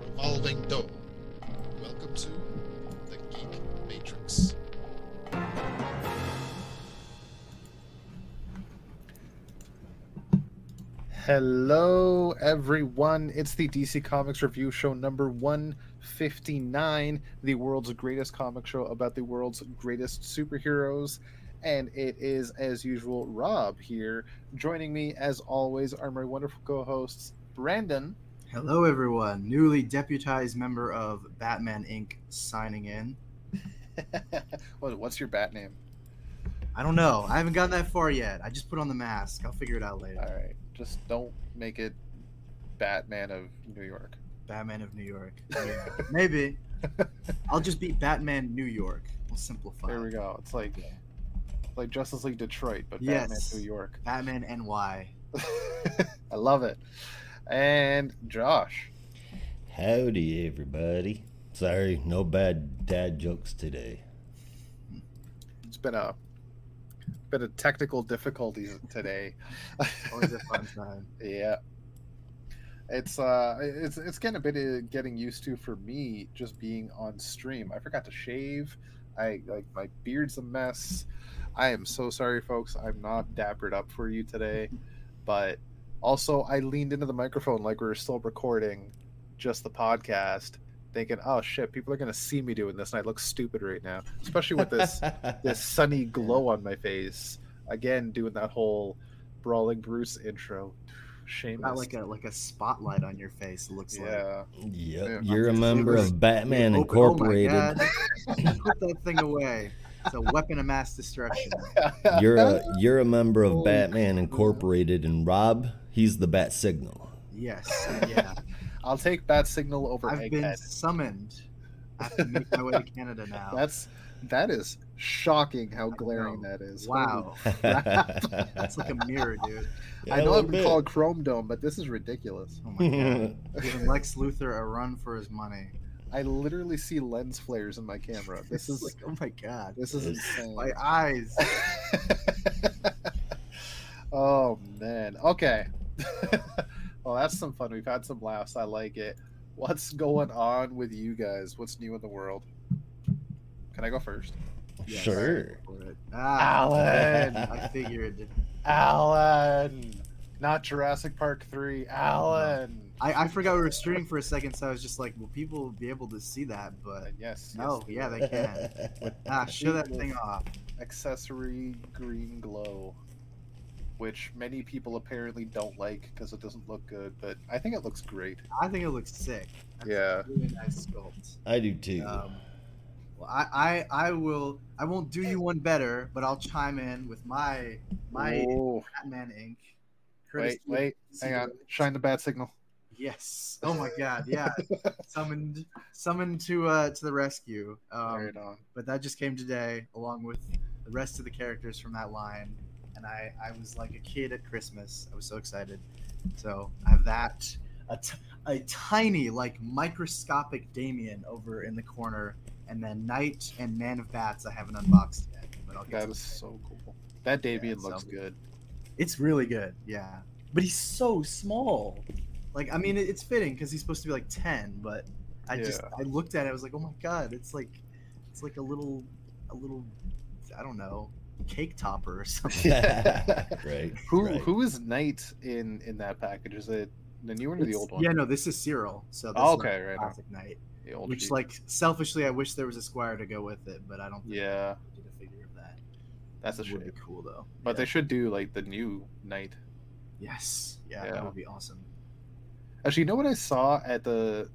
revolving door. Welcome to the Geek Matrix. Hello, everyone. It's the DC Comics Review Show number 159, the world's greatest comic show about the world's greatest superheroes. And it is, as usual, Rob here. Joining me, as always, are my wonderful co hosts, Brandon. Hello, everyone. Newly deputized member of Batman Inc. signing in. What- What's your bat name? I don't know. I haven't gotten that far yet. I just put on the mask. I'll figure it out later. All right. Just don't make it Batman of New York. Batman of New York. Yeah, maybe. I'll just be Batman New York. We'll simplify. There we go. It's like like Justice League Detroit, but Yes. Batman New York. Batman NY. I love it. And Josh. Howdy, everybody. Sorry, no bad dad jokes today. It's been a bit of technical difficulties today. Always a fun time. yeah. It's uh it's it's getting a bit of getting used to for me just being on stream. I forgot to shave. I like my beard's a mess. I am so sorry folks. I'm not dappered up for you today. But also I leaned into the microphone like we were still recording just the podcast, thinking, oh shit, people are gonna see me doing this and I look stupid right now. Especially with this this sunny glow on my face. Again, doing that whole brawling Bruce intro. Shame. Got like a like a spotlight on your face. It looks like. yeah. Yep, Yeah, you're a member was- of Batman Open- oh Incorporated. Oh. Put that thing away. It's a weapon of mass destruction. You're a you're a member of Holy Batman Incorporated, and Rob, he's the Bat Signal. Yes. Yeah. I'll take Bat Signal over I've been summoned. I have to make my way to Canada now. That's that is shocking how I glaring know. that is. wow. That's like a mirror, dude. I know I've been called Chrome Dome, but this is ridiculous. Oh my god. Giving Lex Luthor a run for his money. I literally see lens flares in my camera. This is like, oh my god. this is insane. My eyes. oh man. Okay. well, that's some fun. We've had some laughs. I like it. What's going on with you guys? What's new in the world? Can I go first? Yes. Sure. Ah, Alan. I figured. Alan. Not Jurassic Park 3. Alan. I, I forgot we were streaming for a second, so I was just like, will people be able to see that? But Yes. no, yes, yeah, they can. Ah, show that thing off. accessory green glow, which many people apparently don't like because it doesn't look good, but I think it looks great. I think it looks sick. That's Yeah. a really nice sculpt. I do too. Um, well, I, I I will I won't do you one better, but I'll chime in with my my Oh, Batman Inc. wait, courtesy of wait, hang on. Shine the bat signal. Yes. Oh my God. Yeah. summoned summoned to uh to the rescue. Um, right on. but that just came today, along with the rest of the characters from that line, and I I was like a kid at Christmas. I was so excited. So I have that a, t- a tiny like microscopic Damian over in the corner, and then Knight and Man of Bats I haven't unboxed yet. But I'll get That to is so cool. That Damian Yeah, looks so- good. It's really good, yeah. But he's so small. Like, I mean, it's fitting because he's supposed to be like ten, but I just I looked at it, I was like, oh my god, it's like it's like a little a little I don't know cake topper or something. right. Who right. who is Knight in in that package? Is it the new one or the old one? Yeah, no, this is Cyril. So this Oh, is okay, like right on. classic Knight. The old Which, cheap. like, selfishly, I wish there was a Squire to go with it, but I don't. Think Yeah, they did a figure of that. that's a It would shame. be cool though. But Yeah. they should do like the new Knight. Yes. Yeah, Yeah. that would be awesome. Actually, you know what I saw at the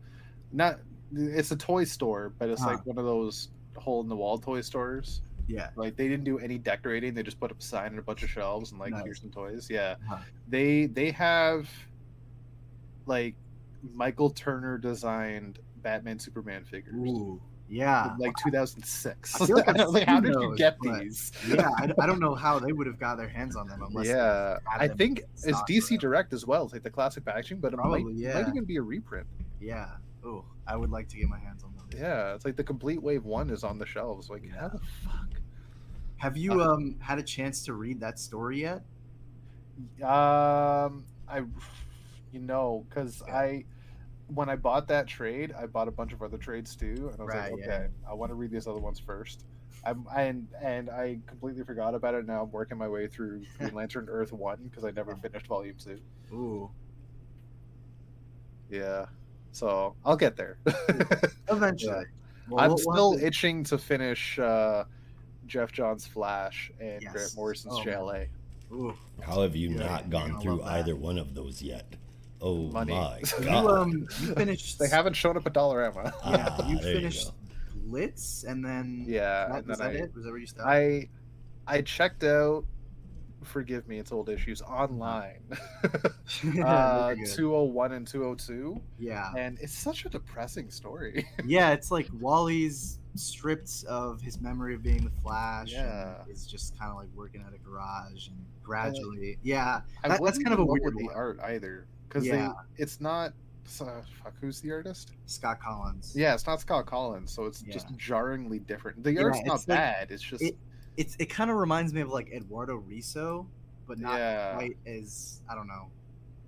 not it's a toy store, but it's Huh. like one of those hole in the wall toy stores. Yeah. Like they didn't do any decorating; they just put up a sign and a bunch of shelves and like Nice. here's some toys. Yeah, Huh. they they have like Michael Turner designed Batman Superman figures. Ooh. Yeah. like 2006. I feel like like, how did you get these? yeah, I, I don't know how they would have got their hands on them unless. yeah, I think it's DC. Direct as well. It's like the classic packaging, but it might, Probably, it might yeah. even be a reprint. Yeah. Oh, I would like to get my hands on them. Yeah, it's like the complete wave one is on the shelves. Like, how the fuck? Have you um had a chance to read that story yet? Um, I, you know, because Okay. I when I bought that trade, I bought a bunch of other trades too, and I was Right, like, yeah. okay, I want to read these other ones first. I'm and and I completely forgot about it. Now I'm working my way through Green Lantern Earth one because I never finished Volume two. Ooh. Yeah, so I'll get there. Eventually. Well, I'm we'll- we'll still to- itching to finish uh, Geoff Johns' Flash and Yes. Grant Morrison's Oh, JLA. How have you Yeah, not gone through either one of those yet? Oh Money. my You, god! um, you finished. They haven't shown up at Dollarama. Yeah, Ah, you there finished go. Blitz, and then. Yeah, That, and was then that I- it? Was that where you stopped? I I checked out. Forgive me, it's old issues online. uh, 201 and 202, yeah. and it's such a depressing story. Yeah, it's like Wally's stripped of his memory of being the Flash. Yeah. And is just kind of like working at a garage and gradually. yeah. That- that's kind of a weird the one. art either, because Yeah. it's not. Uh, fuck, who's the artist? Scott Kolins. Yeah, it's not Scott Kolins, so it's just jarringly different. The Yeah, art's not like- bad. it's just it- It's it kind of reminds me of like Eduardo Risso, but not Yeah. quite as I don't know.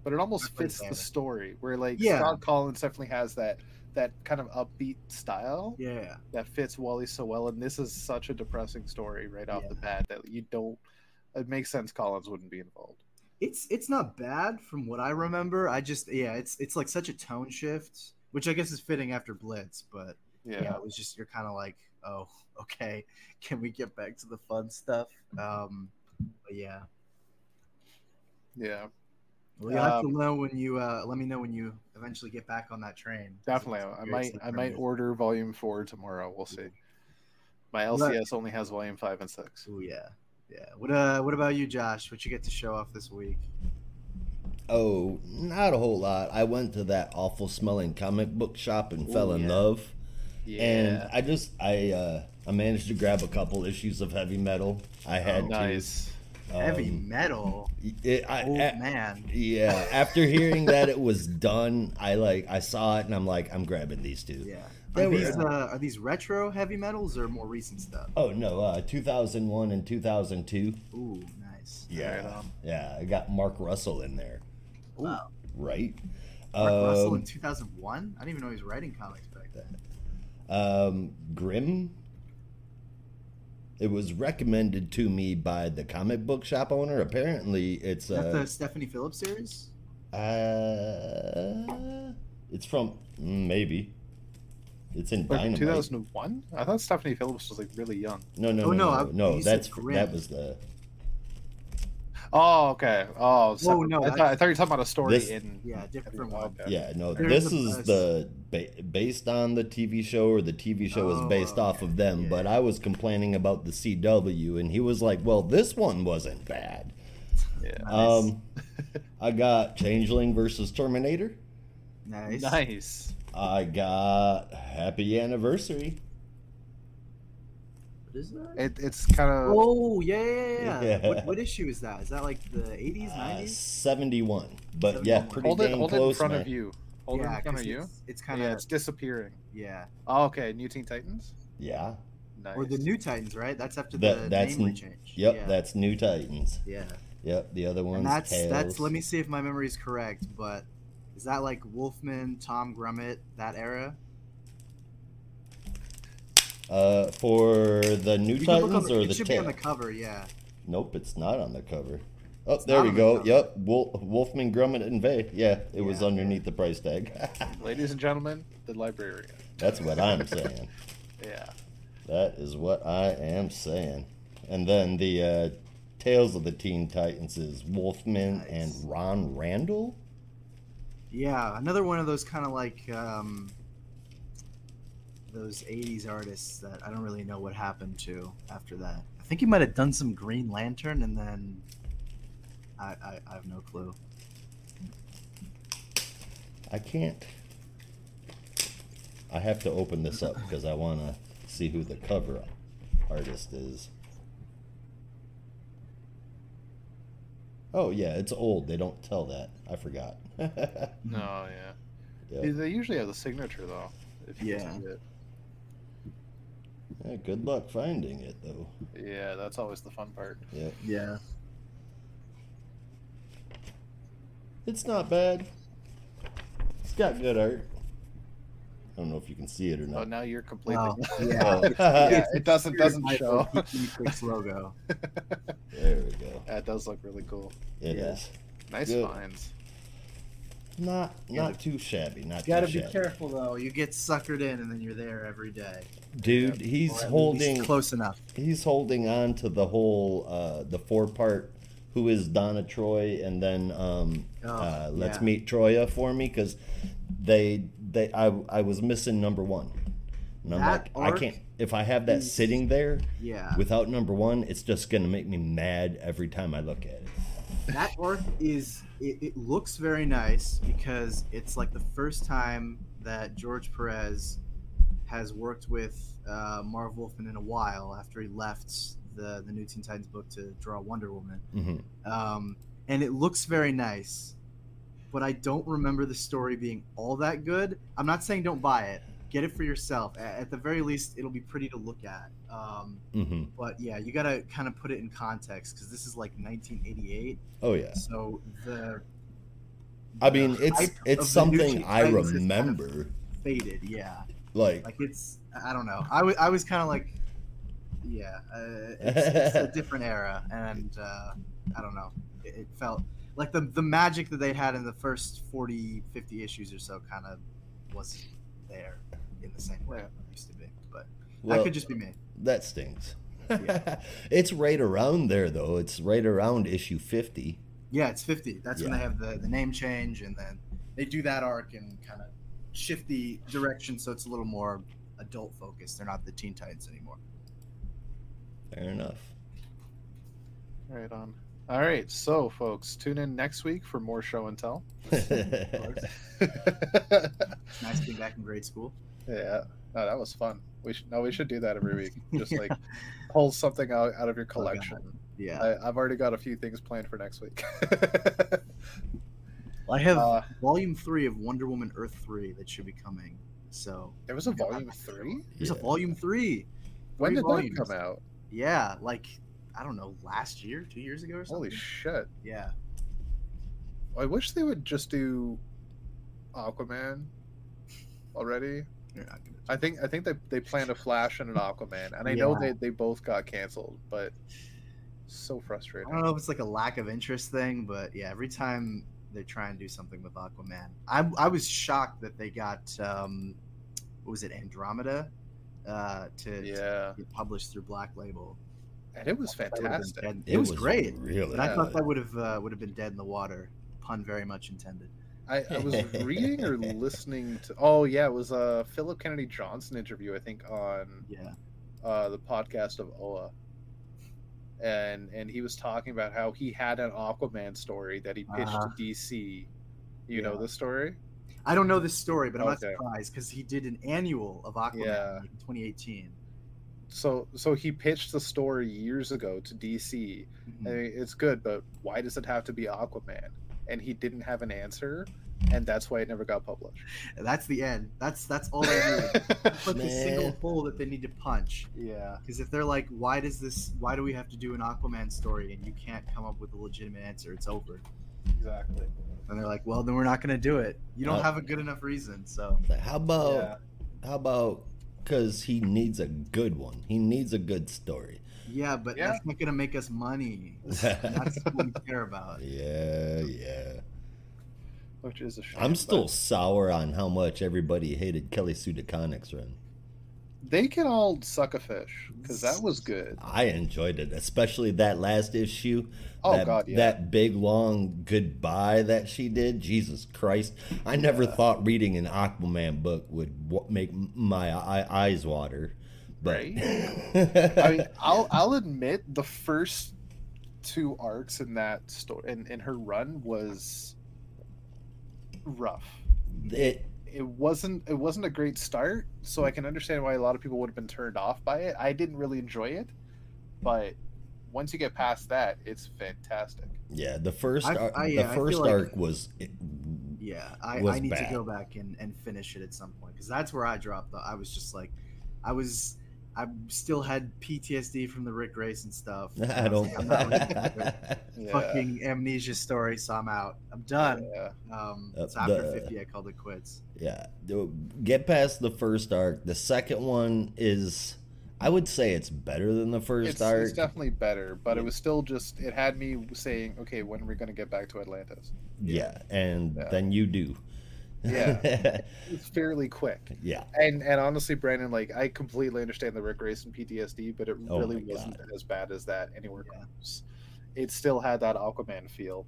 but it almost fits the story. Where like Yeah. Scott Kolins definitely has that that kind of upbeat style Yeah. that fits Wally so well, and this is such a depressing story right off the bat that you don't. It makes sense Kolins wouldn't be involved. It's it's not bad from what I remember. I just yeah, it's it's like such a tone shift, which I guess is fitting after Blitz, but Yeah, yeah, it was just you're kind of like, oh, okay, can we get back to the fun stuff? Um, but yeah, yeah, well, you have to Um, know when you uh, let me know when you eventually get back on that train. definitely. It's I might. I might order Volume Four tomorrow. We'll see. My Look- LCS only has Volume Five and Six. Oh yeah, yeah. What uh, what about you, Josh? What you get to show off this week? Oh, not a whole lot. I went to that awful smelling comic book shop and fell in yeah. love. Yeah, And I just I uh I managed to grab a couple issues of heavy metal. I had Oh, nice. to. Heavy um, metal. it- I- Oh a- man. yeah, after hearing that it was done, I like I saw it and I'm like I'm grabbing these two. Yeah. Are were- these uh, are these retro heavy metals or more recent stuff? Oh no, uh 2001 and 2002. Ooh, nice. Yeah. Right on. Yeah, I got Mark Russell in there, Wow. right? Mark Russell in Um, 2001. I didn't even know he was writing comics back then. Um, Grimm. It was recommended to me by the comic book shop owner. Apparently, it's Is that uh, the Stephanie Phillips series? uh, it's from mm, maybe. It's in Like Dynamite. 2001? I thought Stephanie Phillips was like really young. No, no, Oh, no, no, no, I- no. That's Grimm. that was the Oh, okay. Oh, separate. no, I, I- thought, I thought you were talking about a story This- in. Yeah, different Oh, one. okay. Yeah, no, There's this a- is a- the ba- based on the TV show, or the TV show is Oh, based off of them. Yeah. But I was complaining about the CW, and he was like, "Well, this one wasn't bad." Yeah. Nice. Um, I got Changeling versus Terminator. Nice. Nice. I got Happy Anniversary. What is that? It, it's kind of. Oh yeah, yeah, yeah. Yeah. What, what issue is that? Is that like the 80s, Uh, 90s? Seventy-one, but yeah, pretty hold it, dang hold it close, in front man. of you. Hold it yeah, in front 'cause of you. It's, it's kind yeah, it's disappearing. yeah. Oh, okay. New Teen Titans. Yeah, Nice. Or the New Titans, right? That's after That- the that's name n- rechange. yep, Yeah. that's New Titans. yeah. Yep, the other one's And that's Tales. that's. Let me see if my memory is correct, but is that like Wolfman, Tom Grummett, that era? Uh, for the New You can look on Titans the- or it the should be on the cover. Yeah. Nope, it's not on the cover. Oh, It's there we on the go. Yep, Wolf, Wolfman, Grummett, and Vey. Yeah, it was underneath the price tag. Ladies and gentlemen, the librarian. That's what I'm saying. Yeah. That is what I am saying. And then the uh, Tales of the Teen Titans is Wolfman Nice. and Ron Randall. Yeah, another one of those kind of like um, those '80s artists that I don't really know what happened to after that. I think he might have done some Green Lantern, and then I, I, I have no clue. I can't. I have to open this up because I want to see who the cover artist is. Oh yeah, it's old. They don't tell that. I forgot. No, yeah. Yeah. They usually have the signature though. If you Yeah. see it. Yeah, good luck finding it though. Yeah, that's always the fun part. Yeah, Yeah. it's not bad. It's got good art. I don't know if you can see it or not. Oh, now you're completely. Well, Oh, yeah. yeah, It's- it doesn't doesn't show. my logo. there we go. That does look really cool. It is Yeah. Nice Good. finds. not Yeah, not too shabby. Not You gotta too be shabby. careful though. You get suckered in, and then you're there every day. Dude. He's holding close enough. he's holding on to the whole uh the four part who is Donna Troy and then um Oh, uh let's yeah. meet Troia for me because they they I I was missing number one. And I'm That like I can't if I have that is- sitting there Yeah. without number one, it's just gonna make me mad every time I look at it. that arc is it, it looks very nice because it's like the first time that George Perez has worked with uh, Marv Wolfman in a while after he left the the New Teen Titans book to draw Wonder Woman, hmm um, and it looks very nice. But I don't remember the story being all that good. I'm not saying don't buy it. Get it for yourself. A- At the very least, it'll be pretty to look at. Um, hmm but yeah, you gotta kind of put it in context because this is like 1988. Oh yeah. So the I mean, it's it's of the new something I is kind of remember. faded. Yeah, Like, like it's I don't know. I was I was kind of like, yeah, uh, it's, it's a different era, and uh, I don't know. It, it felt like the the magic that they had in the first 40, 50 issues or so kind of wasn't there in the same way Yeah. it used to be. But well, that could just be me. that stings. Yeah. it's right around there though. It's right around issue fifty. Yeah, it's 50. That's when they have the, the name change, and then they do that arc and kind of shift the direction so it's a little more adult focused. They're not the Teen Titans anymore. Fair enough. Right on. All right, so folks, tune in next week for more show and tell. Nice being back in grade school. yeah, no, that was fun. We should no, we should do that every week. Just like pull something out out of your Oh, collection. Yeah. I, I've already got a few things planned for next week. Well, I have uh, volume three of Wonder Woman Earth 3 that should be coming. So there was a volume three. there's a volume three. When Three did volumes. that come out? Yeah, like, I don't know, last year, two years ago or something? Holy shit! yeah. I wish they would just do Aquaman already. You're not gonna I think I think they they planned a Flash and an Aquaman, and I know they they both got canceled, but so frustrating. I don't know if it's like a lack of interest thing, but yeah, every time they try and do something with Aquaman, I, I was shocked that they got um, what was it Andromeda uh, to, to Yeah, get published through Black Label. and it was That would've been fantastic. dead- It, was, great, Really. but I thought that would have uh, would have been dead in the water. Pun very much intended. I, I was reading or listening to. Oh yeah, it was a Philip Kennedy Johnson interview, I think, on Yeah, uh, the podcast of Oa, and and he was talking about how he had an Aquaman story that he pitched Uh-huh. to DC. You know Yeah. the story? I don't know this story, but I'm not surprised because he did an annual of Aquaman Yeah. in 2018. So so he pitched the story years ago to DC. Mhm. I mean, it's good, but why does it have to be Aquaman? And he didn't have an answer, and that's why it never got published. That's the end. That's that's all they need. Put the single hole that they need to punch. yeah. Because if they're like, why does this? Why do we have to do an Aquaman story and you can't come up with a legitimate answer? It's over. Exactly. And they're like, well, then we're not going to do it. You don't Uh, have a good enough reason. So how about Yeah. how about because he needs a good one. He needs a good story. yeah, but Yeah. that's not going to make us money. That's what we care about. Yeah, yeah. Which is a shame. I'm still sour on how much everybody hated Kelly Sue DeConnick's run. They can all suck a fish because that was good. I enjoyed it, especially that last issue. Oh that, God, yeah. That big long goodbye that she did. Jesus Christ! I never Yeah. thought reading an Aquaman book would make my eye- eyes water. But I mean, I'll I'll admit the first two arcs in that story in, in her run was rough. it It wasn't it wasn't a great start, so I can understand why a lot of people would have been turned off by it. I didn't really enjoy it, but once you get past that, it's fantastic. yeah, the first I- arc, I- yeah, the feel first like- arc was Yeah, I, was I need bad. to go back and, and finish it at some point because that's where I dropped. The, I was just like, I was I still had PTSD from the Ric Grayson stuff. I don't. I'm not ready Yeah. Fucking amnesia story, so I'm out. I'm done. Yeah. Um, Uh, so after the- 50, I called it quits. yeah, get past the first arc. The second one is, I would say, it's better than the first It's, arc. it's definitely better, but it was still just it had me saying, okay, when are we going to get back to Atlantis? yeah, and Yeah. then you do. Yeah. It's fairly quick. yeah. And and honestly, Brandon, like I completely understand the Ric Grayson PTSD, but it Oh really wasn't God. as bad as that anywhere Yeah. close. It still had that Aquaman feel.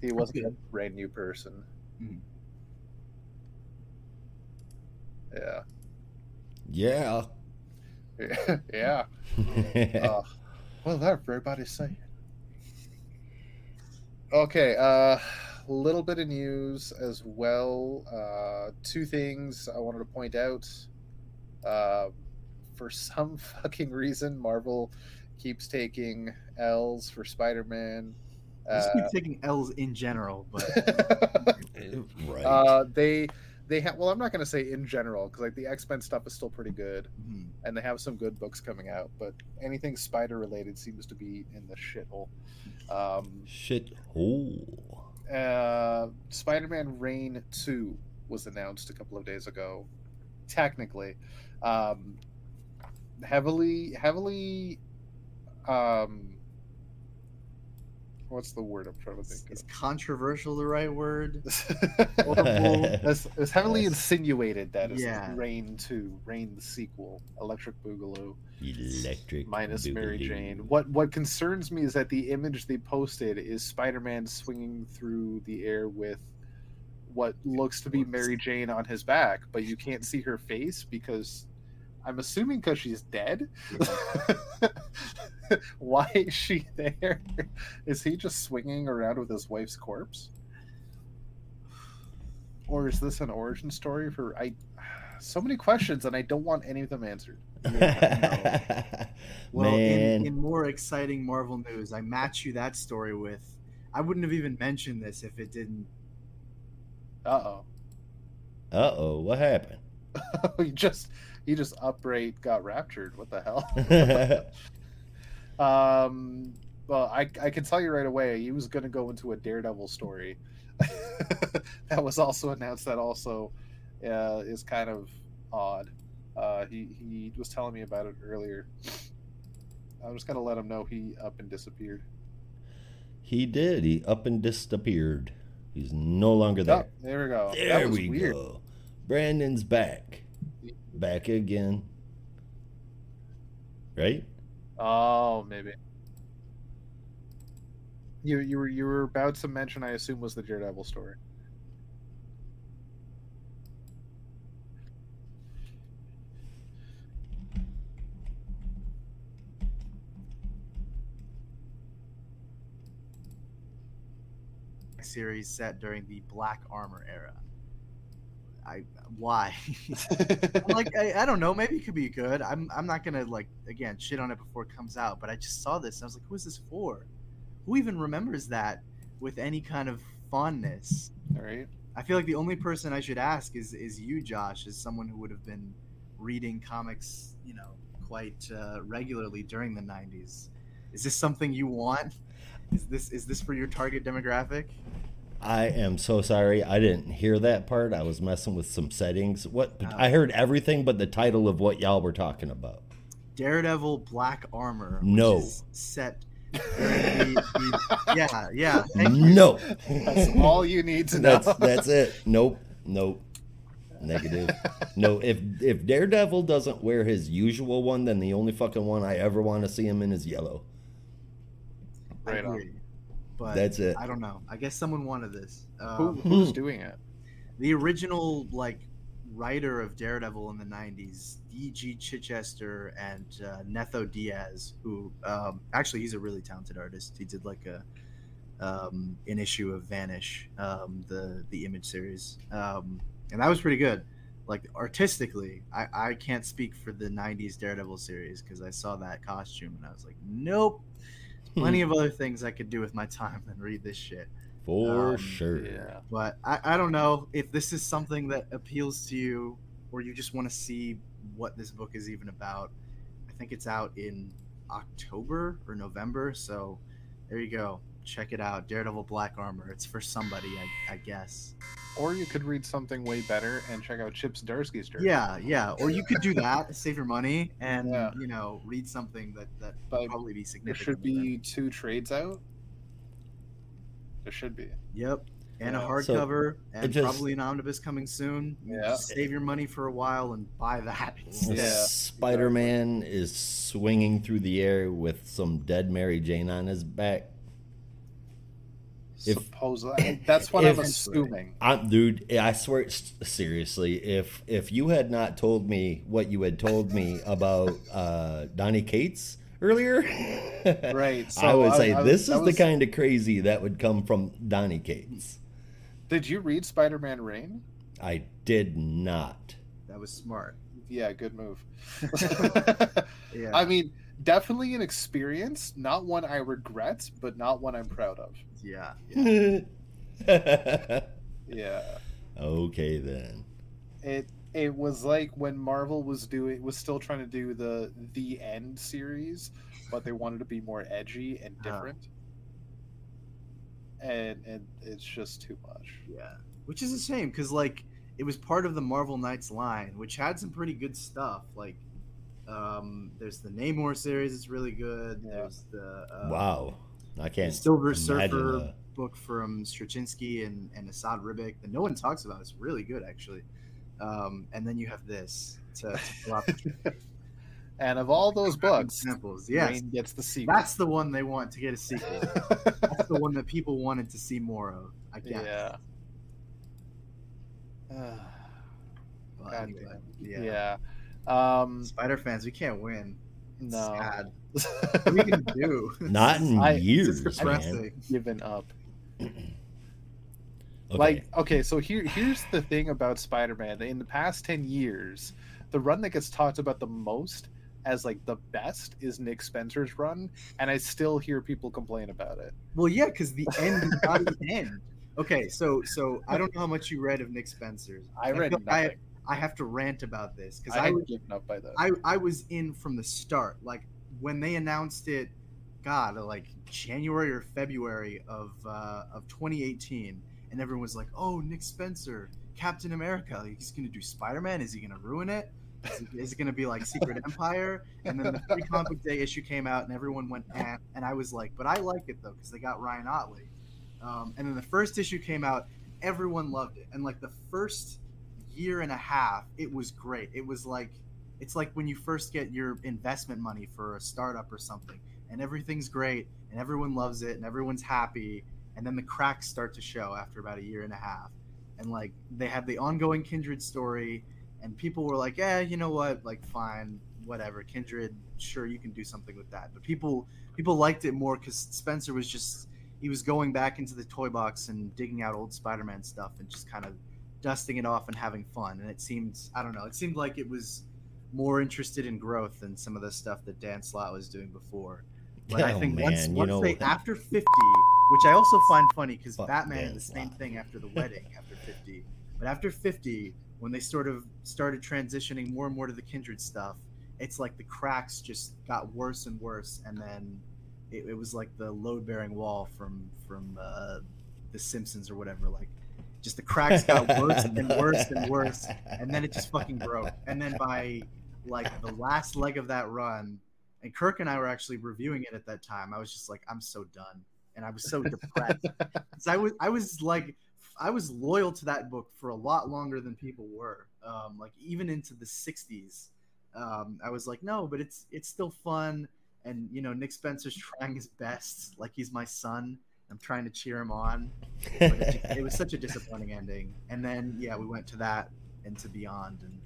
He wasn't a brand new person. Mhm. Yeah. Yeah. yeah. Uh, well, that everybody's saying. Okay, uh, little bit of news as well. Uh, two things I wanted to point out. Uh, for some fucking reason, Marvel keeps taking L's for Spider-Man. I just Uh, keep taking L's in general, but right. uh, they they have well, I'm not gonna say in general because like the X Men stuff is still pretty good. mhm. and they have some good books coming out, but anything spider related seems to be in the shithole. Um, Shit hole. Uh, Spider Man Reign 2 was announced a couple of days ago. Technically, um, heavily, heavily, um, what's the word I'm trying to is, think is controversial the right word? it's, it's heavily Yes. insinuated that it's Yeah. Reign 2, Reign the sequel, Electric Boogaloo. Electric. minus Mary Jane. What what concerns me is that the image they posted is Spider-Man swinging through the air with what looks to be Mary Jane on his back, but you can't see her face because I'm assuming because she's dead. Why is she there? Is he just swinging around with his wife's corpse? Or is this an origin story for I? So many questions, and I don't want any of them answered. Well, in, in more exciting Marvel news, I match you that story with. I wouldn't have even mentioned this if it didn't. Uh oh. Uh oh, what happened? he just he just upright got raptured. What the hell? Um, well, I I can tell you right away. He was going to go into a Daredevil story. that was also announced. That also uh, is kind of odd. Uh, he he was telling me about it earlier. I'm just gonna let him know he up and disappeared. he did. He up and disappeared. He's no longer there. Oh, there we go. There that was we weird. go. Brandon's back. Back again. Right? Oh, maybe. You you were you were about to mention. I assume was the Daredevil story. series set during the Black Armor era. I why? Like I, I don't know. Maybe it could be good. I'm I'm not gonna like again shit on it before it comes out. But I just saw this and I was like, who is this for? Who even remembers that with any kind of fondness? All right. I feel like the only person I should ask is is you, Josh, as someone who would have been reading comics, you know, quite uh, regularly during the '90s. Is this something you want? Is this is this for your target demographic? I am so sorry. I didn't hear that part. I was messing with some settings. What Oh. I heard everything but the title of what y'all were talking about. Daredevil Black Armor. which No. is set. the- the- yeah, yeah. Thank you. No. That's all you need to know. That's that's it. Nope. Nope. Negative. No, if if Daredevil doesn't wear his usual one, then the only fucking one I ever want to see him in is yellow. Right on. Agree. But That's it. I don't know. I guess someone wanted this. Who, Um, who's doing it? the original like writer of Daredevil in the '90s, D.G. Chichester and uh, Netho Diaz, who um, actually he's a really talented artist. He did like a um, an issue of Vanish, um, the the Image series, um, and that was pretty good. Like artistically, I, I can't speak for the '90s Daredevil series because I saw that costume and I was like, nope. Plenty of other things I could do with my time than read this shit. For Um, sure. Yeah. But I, I don't know if this is something that appeals to you or you just want to see what this book is even about. I I think it's out in October or November. So there you go. Check it out. Daredevil Black Armor. It's for somebody, I, I guess. Or you could read something way better and check out Chip Zdarsky's journey. Yeah, yeah. Or you could do that, save your money, and Yeah. you know, read something that that But probably be significant. There should be two trades out. There should be. Yep. And a Yeah. So, hardcover, and just- probably an omnibus coming soon. Yeah. just save your money for a while and buy that. Yeah, Spider Man is swinging through the air with some dead Mary Jane on his back. If- Supposedly, that's what if- I'm assuming. I'm, dude, I swear, seriously, if if you had not told me what you had told me about uh, Donny Cates earlier, Right, I would I- say I- this is was- the kind of crazy that would come from Donny Cates. Did you read Spider-Man Reign? I did not. That was smart. Yeah, good move. Yeah. I mean, definitely an experience, not one I regret, but not one I'm proud of. Yeah. Yeah. okay then. It it was like when Marvel was doing was still trying to do the the end series, but they wanted to be more edgy and Uh-huh. different. And and it's just too much. Yeah, which is a shame because like it was part of the Marvel Knights line, which had some pretty good stuff. Like, um, there's the Namor series; it's really good. Yeah. There's the uh, Wow, I the can't. Silver imagine, Surfer uh, book from Straczynski and and Esad Ribic that no one talks about. It's really good, actually. Um, and then you have this to, to fill out And of all those books, examples. Yes, Reign gets the sequel. that's the one they want to get a sequel. that's the one that people wanted to see more of. I guess. yeah. Well, anyway, yeah. yeah. Um, Spider fans, we can't win. It's no. sad. What are we gonna do? Not in I- It's years, just man. Given up. Okay. Like, okay, so here here's the thing about Spider-Man. In the past ten years, the run that gets talked about the most as like the best is Nick Spencer's run, and I still hear people complain about it. Well, yeah, because the end is not the end. Okay, so so I don't know how much you read of Nick Spencer's. I read feel nothing. I, I have to rant about this because I, I, was given up by then. I I was in from the start. Like when they announced it, God, like January or February of uh, of 2018, and everyone was like, "Oh, Nick Spencer, Captain America, he's gonna do Spider Man. Is he gonna ruin it? Is it, gonna be like Secret Empire?" And then the free comic day issue came out, and everyone went, eh. and I was like, "But I like it though because they got Ryan Ottley." Um, and then the first issue came out, everyone loved it, and like the first year and a half, it was great. It was like it's like when you first get your investment money for a startup or something and everything's great and everyone loves it and everyone's happy and then the cracks start to show after about a year and a half. And like they have the ongoing kindred story and people were like yeah you know what? Like fine whatever. Kindred sure you can do something with that. But people people liked it more because spencer was just he was going back into the toy box and digging out old spider-man stuff and just kind of dusting it off and having fun. And it seemed i don't know it seemed like it was more interested in growth than some of the stuff that Dan Slott was doing before. But I Oh, think once, man, you once know- they after fifty, which I also find funny because Batman Dan did the same Slott. thing after the wedding after fifty, but after fifty, when they sort of started transitioning more and more to the kindred stuff, it's like the cracks just got worse and worse, and then it, it was like the load bearing wall from from uh, the Simpsons or whatever, like. Just the cracks got worse and worse and worse, and then it just fucking broke. And then by like the last leg of that run, and Kirk and I were actually reviewing it at that time. I was just like, I'm so done, and I was so depressed. I was, I was like, I was loyal to that book for a lot longer than people were. Um, like even into the '60s, um, I was like, no, but it's it's still fun, and you know, Nick Spencer's trying his best, like he's my son. I'm trying to cheer him on. But it, just- it was such a disappointing ending. And then yeah, we went to that and to Beyond, and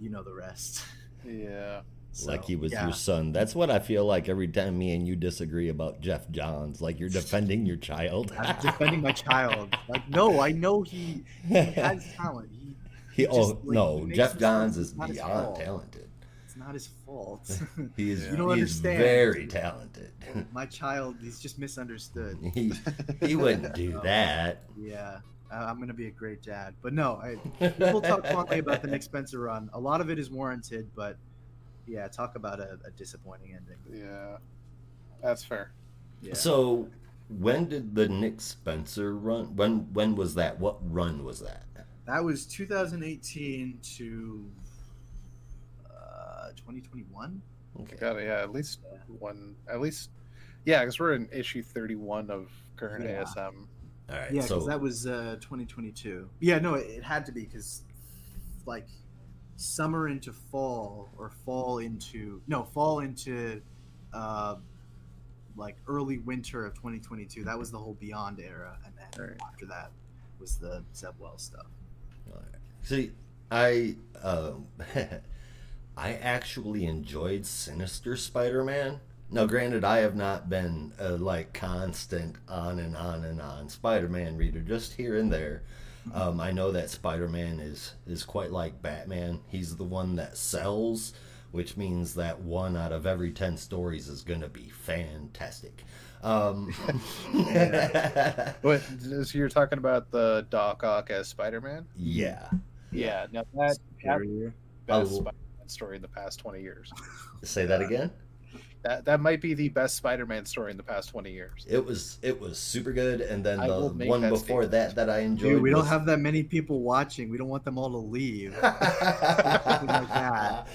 you know the rest. Yeah. So, like he was yeah. your son. That's what I feel like every time me and you disagree about Geoff Johns. Like you're defending your child. I'm defending my child. Like, no, I know he, he has talent. He, he, just, oh like, no, he Geoff. Johns is It's not his beyond talented. it's not his fault. He is. You don't understand. very talented. Oh, my child, he's just misunderstood. he he wouldn't do that. Yeah, uh, I'm gonna be a great dad. But no, I, people talk fondly about the Nick Spencer run. A lot of it is warranted, but Yeah, talk about a, a disappointing ending. Yeah, that's fair. Yeah. So, when did the Nick Spencer run? When when was that? What run was that? that was 2018 to uh, 2021. Okay. Got it. Yeah, at least one. At least, yeah, because we're in issue thirty-one of current Yeah. ASM. All right. Yeah, so because that was uh, 2022. Yeah, no, it, it had to be because like summer into fall or fall into no fall into uh, like early winter of 2022. That was the whole Beyond era, and then Right. after that was the Zebwell stuff. All right. See, I um, I actually enjoyed Sinister Spider-Man. Now, granted, I have not been a like constant on and on and on Spider-Man reader, just here and there. Um, I know that Spider-Man is is quite like Batman. He's the one that sells, which means that one out of every ten stories is going to be fantastic. Um, What? So you're talking about the Doc Ock as Spider-Man? yeah. Yeah. Now that that best. Spider-Man story in the past twenty years. Say that again. That that might be the best Spider-Man story in the past twenty years. It was it was super good, and then I the one that before statement. that that I enjoyed. Dude, we don't have that many people watching. We don't want them all to leave. like.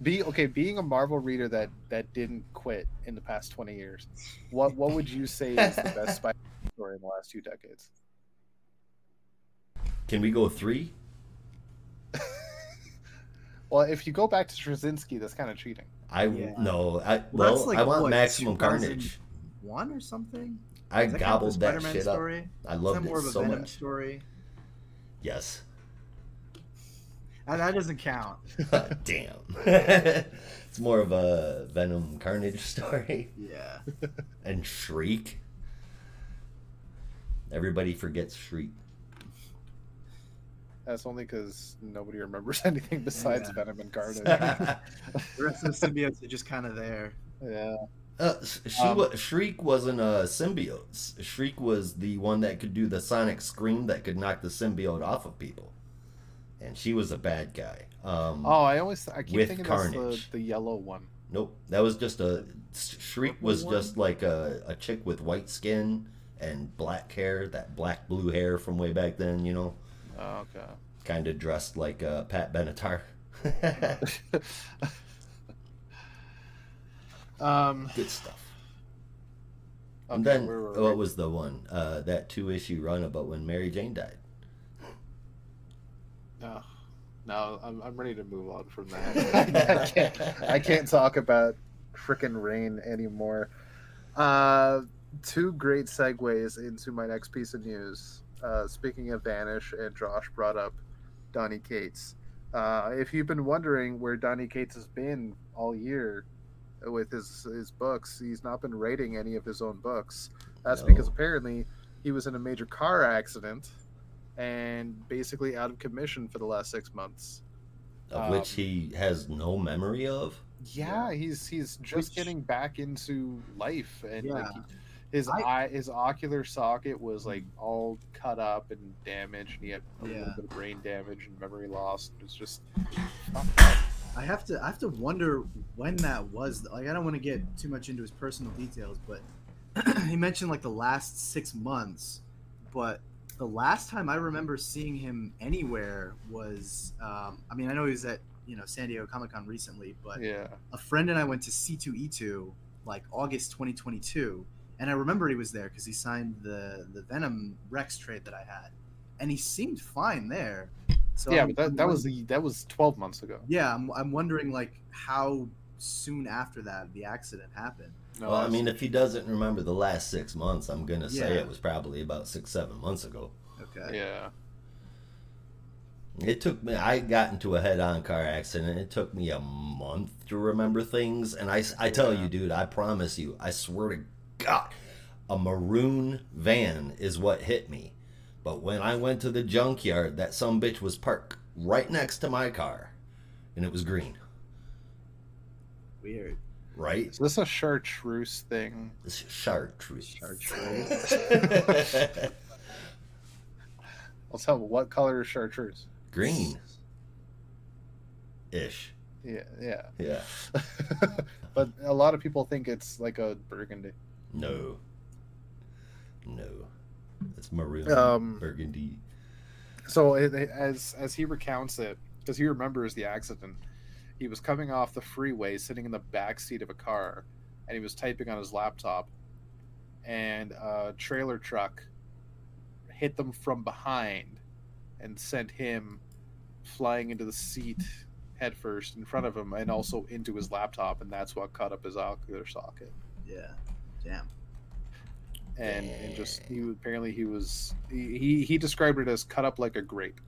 Be okay. Being a Marvel reader that that didn't quit in the past twenty years, what what would you say is the best Spider-Man story in the last two decades? Can we go three? Well, if you go back to Straczynski, that's kind of cheating. I Yeah. no. I Well, well, like, I want what, maximum carnage. One or something? I that gobbled the that Spider-Man shit story? up. I loved that more it of a so Venom much. story? Yes. That doesn't count. Damn. it's more of a Venom Carnage story. Yeah. And Shriek. Everybody forgets Shriek. That's only because nobody remembers anything besides Yeah. Venom and Carnage. The rest of the symbiotes are just kind of there. yeah. Uh, she Um, wa- Shriek wasn't a symbiote. Shriek was the one that could do the sonic scream that could knock the symbiote off of people, and she was a bad guy. Um, Oh, I always I keep With thinking that's the, the yellow one. Nope, that was just a Shriek Purple was one? just like a, a chick with white skin and black hair, that black blue hair from way back then. You know, Oh, okay. kind of dressed like uh, Pat Benatar. um. Good stuff. Okay, and then were we? what was the one uh, that two issue run about when Mary Jane died? No, no, I'm, I'm ready to move on from that. I, can't, I can't talk about frickin' Reign anymore. Uh, two great segues into my next piece of news. Uh, speaking of Vanish, and Josh brought up Donny Cates. Uh, if you've been wondering where Donny Cates has been all year with his his books, he's not been writing any of his own books. That's No. because apparently he was in a major car accident and basically out of commission for the last six months. of which Um, he has no memory of. Yeah, he's he's just Which- getting back into life, and like, he- his I- eye, his ocular socket was like all cut up and damaged, and he had a Yeah. little bit of brain damage and memory loss. It was just I have to I have to wonder when that was. Like I don't want to get too much into his personal details, but he mentioned like the last six months. But the last time I remember seeing him anywhere was, um, I mean, I know he was at you know San Diego Comic Con recently, but yeah. a friend and I went to C2E2 like August 2022, and I remember he was there because he signed the the Venom Rex trade that I had, and he seemed fine there. So yeah, I'm- but that, I'm that was the that was twelve months ago. yeah, I'm, I'm wondering like how soon after that the accident happened. No, well, I mean, if he doesn't remember the last six months, I'm gonna say Yeah. it was probably about six, seven months ago. Okay. yeah, It took me. I got into a head-on car accident. It took me a month to remember things, and I, I tell Yeah. you, dude, I promise you, I swear to God, a maroon van is what hit me. But when I went to the junkyard, that some bitch was parked right next to my car, and it was green. Weird. Right? is this a chartreuse thing? It's chartreuse. Chartreuse. Let's tell me what color is chartreuse? green. Ish. Yeah, yeah. Yeah. but a lot of people think it's like a burgundy. No. No. It's maroon. Um, burgundy. So it, it- as as he recounts it, because he remembers the accident, he was coming off the freeway, sitting in the back seat of a car, and he was typing on his laptop, and a trailer truck hit them from behind, and sent him flying into the seat headfirst in front of him, and also into his laptop, and that's what cut up his ocular socket. Yeah. Damn. And, and just he apparently he was he, he he described it as cut up like a grape.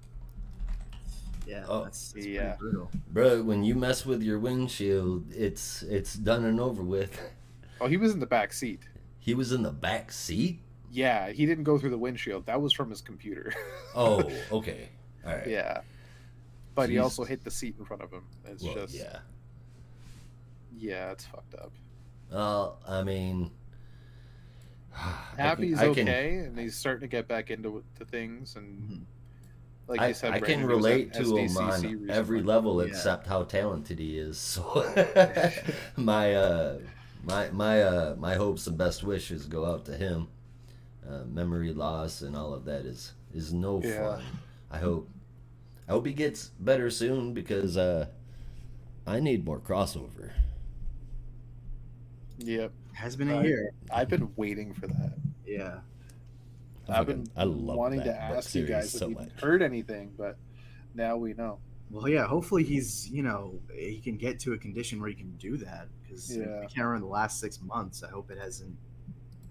Yeah. Oh, that's, that's yeah. brutal. Bro, when you mess with your windshield, it's it's done and over with. Oh, he was in the back seat. He was in the back seat? Yeah, he didn't go through the windshield. That was from his computer. Oh, okay. All right. yeah. But he also hit the seat in front of him. It's Well, just yeah. yeah, it's fucked up. Well, I mean, I Happy's can- I can- okay, and he's starting to get back into to things, and Mhm. like I, said, I can he was at relate to him on every level Yeah. except how talented he is. So my uh, my my uh, my hopes and best wishes go out to him. Uh, memory loss and all of that is is no Yeah. fun. I hope I hope he gets better soon because uh, I need more crossover. Yep, Has been a year. I've been waiting for that. Yeah. I I've been I love wanting to that book ask you guys so if you much. heard anything, but now we know. Well, yeah. Hopefully, he's you know he can get to a condition where he can do that because Yeah. I can't remember the last six months. I hope it hasn't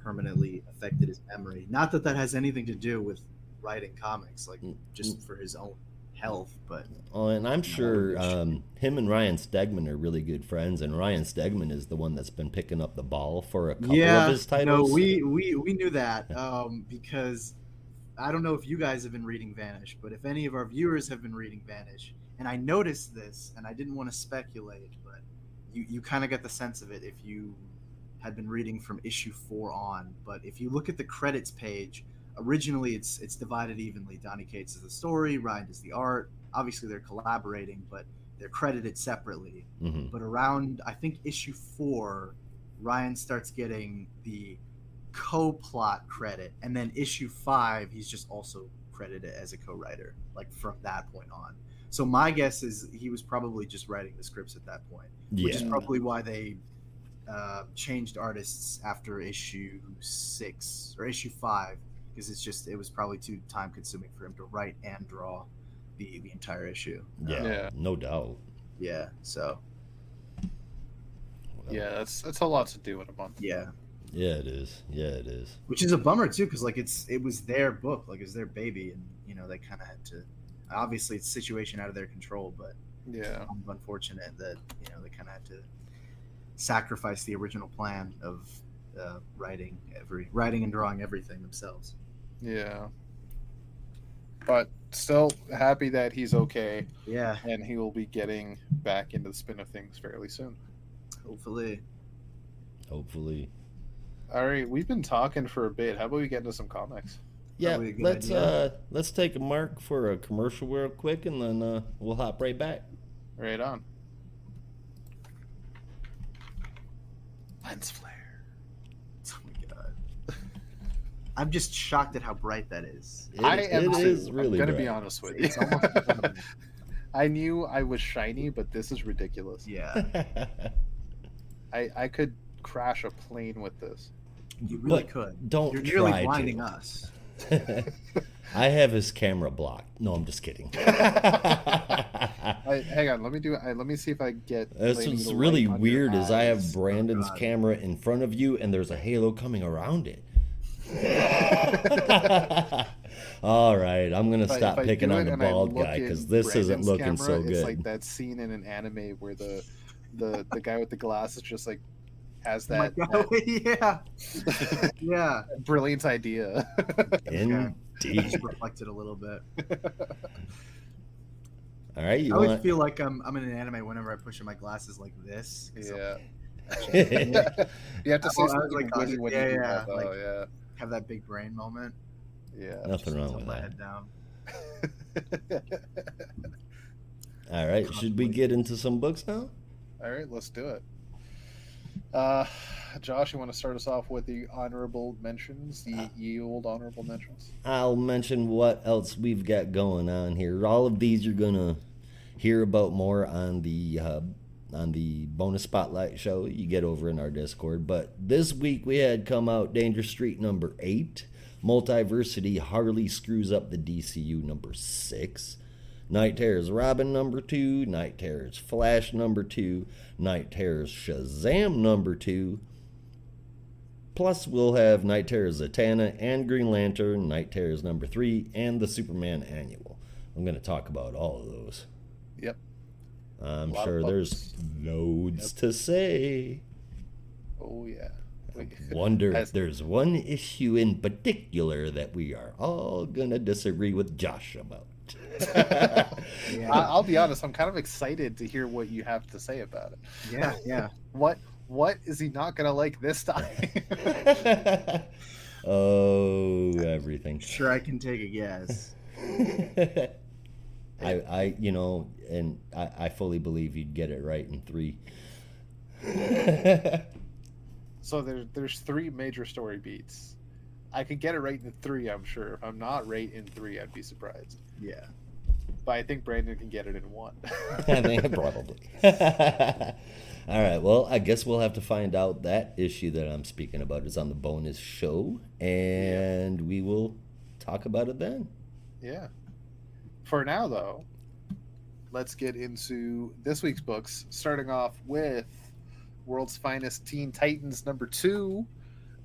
permanently affected his memory. Not that that has anything to do with writing comics, like Mm, just for his own health. But Oh, and I'm sure um, him and Ryan Stegman are really good friends, and Ryan Stegman is the one that's been picking up the ball for a couple yeah, of his titles. no, we we we knew that um, because I don't know if you guys have been reading Vanish, but if any of our viewers have been reading Vanish, and I noticed this, and I didn't want to speculate, but you you kind of get the sense of it if you had been reading from issue four on. But if you look at the credits page, originally it's it's divided evenly. Donny Cates is the story, Ryan does the art. Obviously, they're collaborating, but they're credited separately Mhm. but around I think issue four, Ryan starts getting the co-plot credit, and then issue five, he's just also credited as a co-writer, like from that point on. So my guess is he was probably just writing the scripts at that point, which is probably why they uh, changed artists after issue six or issue five, because it's just it was probably too time consuming for him to write and draw the the entire issue. yeah, Yeah. no doubt. Yeah. So Well, Yeah, that's that's a lot to do in a month. yeah. yeah, it is. Yeah, it is. which is a bummer too because like it's it was their book like it's their baby and you know they kind of had to obviously it's a situation out of their control but Yeah, unfortunate that you know they kind of had to sacrifice the original plan of uh, writing every writing and drawing everything themselves yeah. But still happy that he's okay, yeah and he will be getting back into the spin of things fairly soon. hopefully Hopefully. All right, we've been talking for a bit. How about we get into some comics? Yeah, Probably a good let's idea. uh let's take a mark for a commercial real quick, and then uh, we'll hop right back. Right on. Lens flare. oh my god i'm just shocked at how bright that is It- I am too. is really I'm gonna be honest with you. it's almost. I knew I was shiny, but this is ridiculous. yeah I I could crash a plane with this. you really But could Don't you're nearly try blinding to. us I have his camera blocked. No, I'm just kidding. I, hang on, let me do. I, let me see if I get. Uh, That's lightning what's really weird is I have. Oh Brandon's God. camera in front of you and there's a halo coming around it. All right, I'm gonna If stop I picking on the bald guy because in this isn't Brandon's looking so good. It's like that scene in an anime where the the the guy with the glasses just like has Oh that, yeah yeah brilliant idea. Indeed. just reflected a little bit. All right, I always want? feel like I'm I'm in an anime whenever I push in my glasses like this. Yeah, yeah. you have to say Oh, I was something like, witty when you yeah, do yeah, that, though. like- yeah, Have that big brain moment. yeah. Nothing wrong with that. head down. All right, should we get into some books now? All right, let's do it. Uh, Josh, you want to start us off with the honorable mentions, the Uh, ye old honorable mentions? I'll mention what else we've got going on here. All of these you're gonna hear about more on the uh, on the bonus spotlight show you get over in our Discord. But this week we had come out Danger Street number eight, Multiversity Harley screws up the DCU number six. Knight Terrors Robin number two, Knight Terrors Flash number two, Knight Terrors Shazam number two, Plus, we'll have Knight Terrors Zatanna and Green Lantern, Knight Terrors number three, and the Superman Annual. I'm going to talk about all of those. Yep. I'm sure there's books. loads to say. Oh yeah. We- Wonder if there's one issue in particular that we are all going to disagree with Josh about. Yeah, I- I'll be honest. I'm kind of excited to hear what you have to say about it. yeah, yeah. What What is he not gonna like this time? oh, everything. Sure, I can take a guess. I, I, you know, and I, I fully believe you'd get it right in three. so there's there's three major story beats. I could get it right in three. I'm sure. If I'm not right in three, I'd be surprised. Yeah. But I think Brandon can get it in one. I think probably. All right. Well, I guess we'll have to find out that issue that I'm speaking about is on the bonus show, and we will talk about it then. Yeah. For now, though, let's get into this week's books, starting off with World's Finest Teen Titans number two,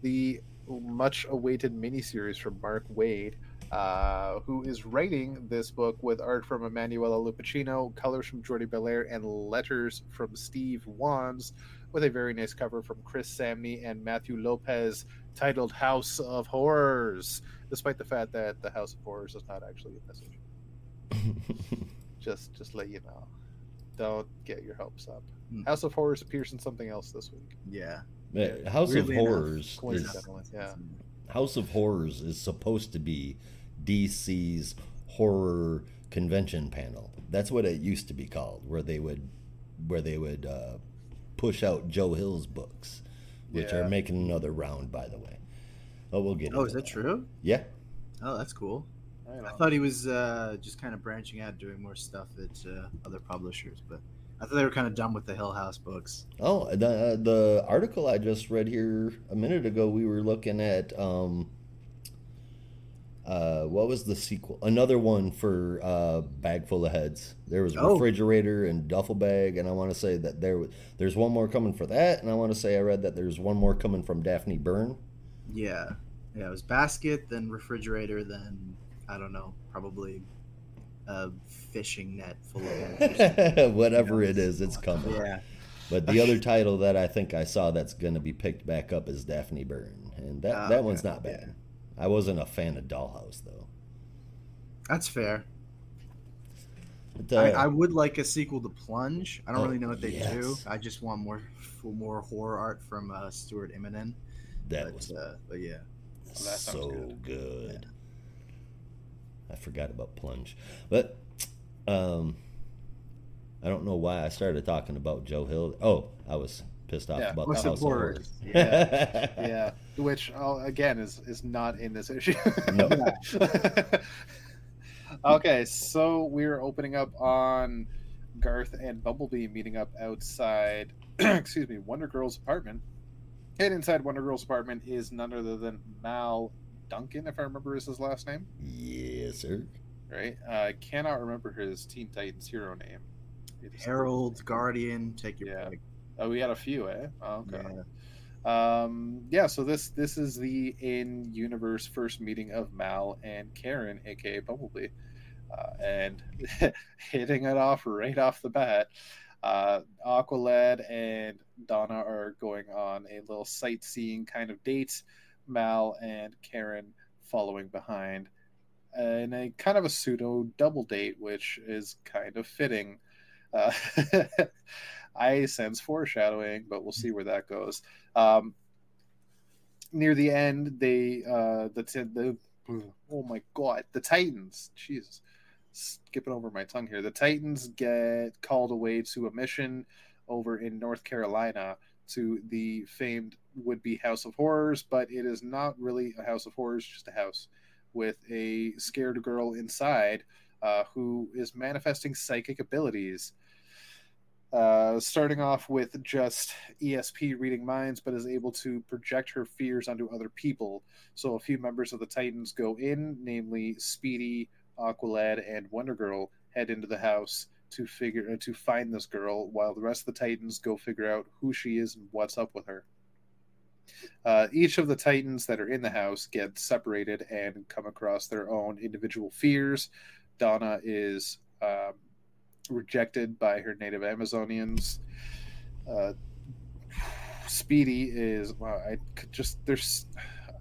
the much awaited miniseries from Mark Waid, uh, who is writing this book with art from Emanuela Lupacchino, colors from Jordi Bellaire, and letters from Steve Wands, with a very nice cover from Chris Samnee and Matheus Lopes titled House of Horrors, despite the fact that the House of Horrors is not actually a message just just let you know. Don't get your hopes up. Hmm. House of Horrors appears in something else this week. Yeah. Uh, House Weirdly of enough, Horrors is yeah. House of Horrors is supposed to be DC's horror convention panel. That's what it used to be called, where they would where they would uh, push out Joe Hill's books, which Yeah. are making another round, by the way. Oh, we'll get. Oh, into is that true? Yeah. Oh, that's cool. I know. I thought he was uh, just kind of branching out, doing more stuff at uh, other publishers, but I thought they were kind of done with the Hill House books. Oh, the uh, the article I just read here a minute ago, we were looking at um, uh, what was the sequel? Another one for uh, Bag Full of Heads. There was Oh. refrigerator and duffel bag, and I want to say that there was there's one more coming for that, and I want to say I read that there's one more coming from Daphne Byrne. Yeah. Yeah, it was basket, then refrigerator, then I don't know, probably a fishing net full of heads. Whatever it is, it's coming. yeah. But the other title that I think I saw that's going to be picked back up is Daphne Byrne, and that Ah, that okay. one's not bad. I wasn't a fan of Dollhouse though. That's fair. But, uh, I, I would like a sequel to Plunge. I don't Oh, really know what they do. I just want more more horror art from uh, Stuart Immonen. that But, was uh, but yeah. that so good. good. I forgot about Plunge, but um, I don't know why I started talking about Joe Hill. Oh, I was pissed off Yeah, about House the House of Horrors. Horrors. Yeah. yeah, which again is is not in this issue. No. okay, so we're opening up on Garth and Bumblebee meeting up outside. excuse me, Wonder Girl's apartment. And inside Wonder Girl's apartment is none other than Mal Duncan, if I remember is his last name. yes, sir. Right? Uh, I cannot remember his Teen Titans hero name. It is- Herald, Guardian, take your Yeah. pick. Oh, we had a few, eh? Oh, okay. Yeah. Um, yeah, so this this is the in universe first meeting of Mal and Karen, aka Bumblebee, uh, and hitting it off right off the bat. Uh, Aqualad and Donna are going on a little sightseeing kind of date. Mal and Karen following behind, in a kind of a pseudo double date, which is kind of fitting. Uh, I sense foreshadowing, but we'll see where that goes. Um, near the end, they uh, the the oh my god, the Titans, Jesus, skipping over my tongue here. The Titans get called away to a mission over in North Carolina to the famed would be House of Horrors, but it is not really a House of Horrors, just a house with a scared girl inside uh, who is manifesting psychic abilities. Uh, starting off with just ESP reading minds, but is able to project her fears onto other people. So a few members of the Titans go in, namely Speedy, Aqualad, and Wonder Girl, head into the house to figure uh, to find this girl, while the rest of the Titans go figure out who she is and what's up with her. Uh, each of the Titans that are in the house get separated and come across their own individual fears. Donna is um, rejected by her native Amazonians. Uh, Speedy is wow. I could just there's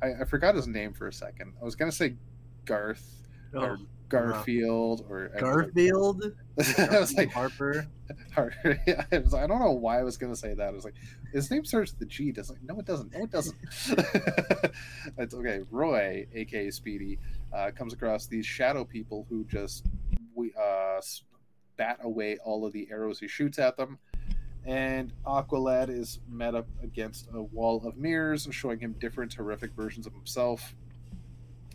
I, I forgot his name for a second. I was gonna say Garth or Oh, Garfield or Garfield, I was like Harper. Harper. Yeah, I, was, I don't know why I was gonna say that. I was like, his name starts with the G. Does like no, it doesn't. No, it doesn't. it's okay. Roy, aka Speedy, uh, comes across these shadow people who just we uh, bat away all of the arrows he shoots at them. And Aqualad is met up against a wall of mirrors, showing him different horrific versions of himself,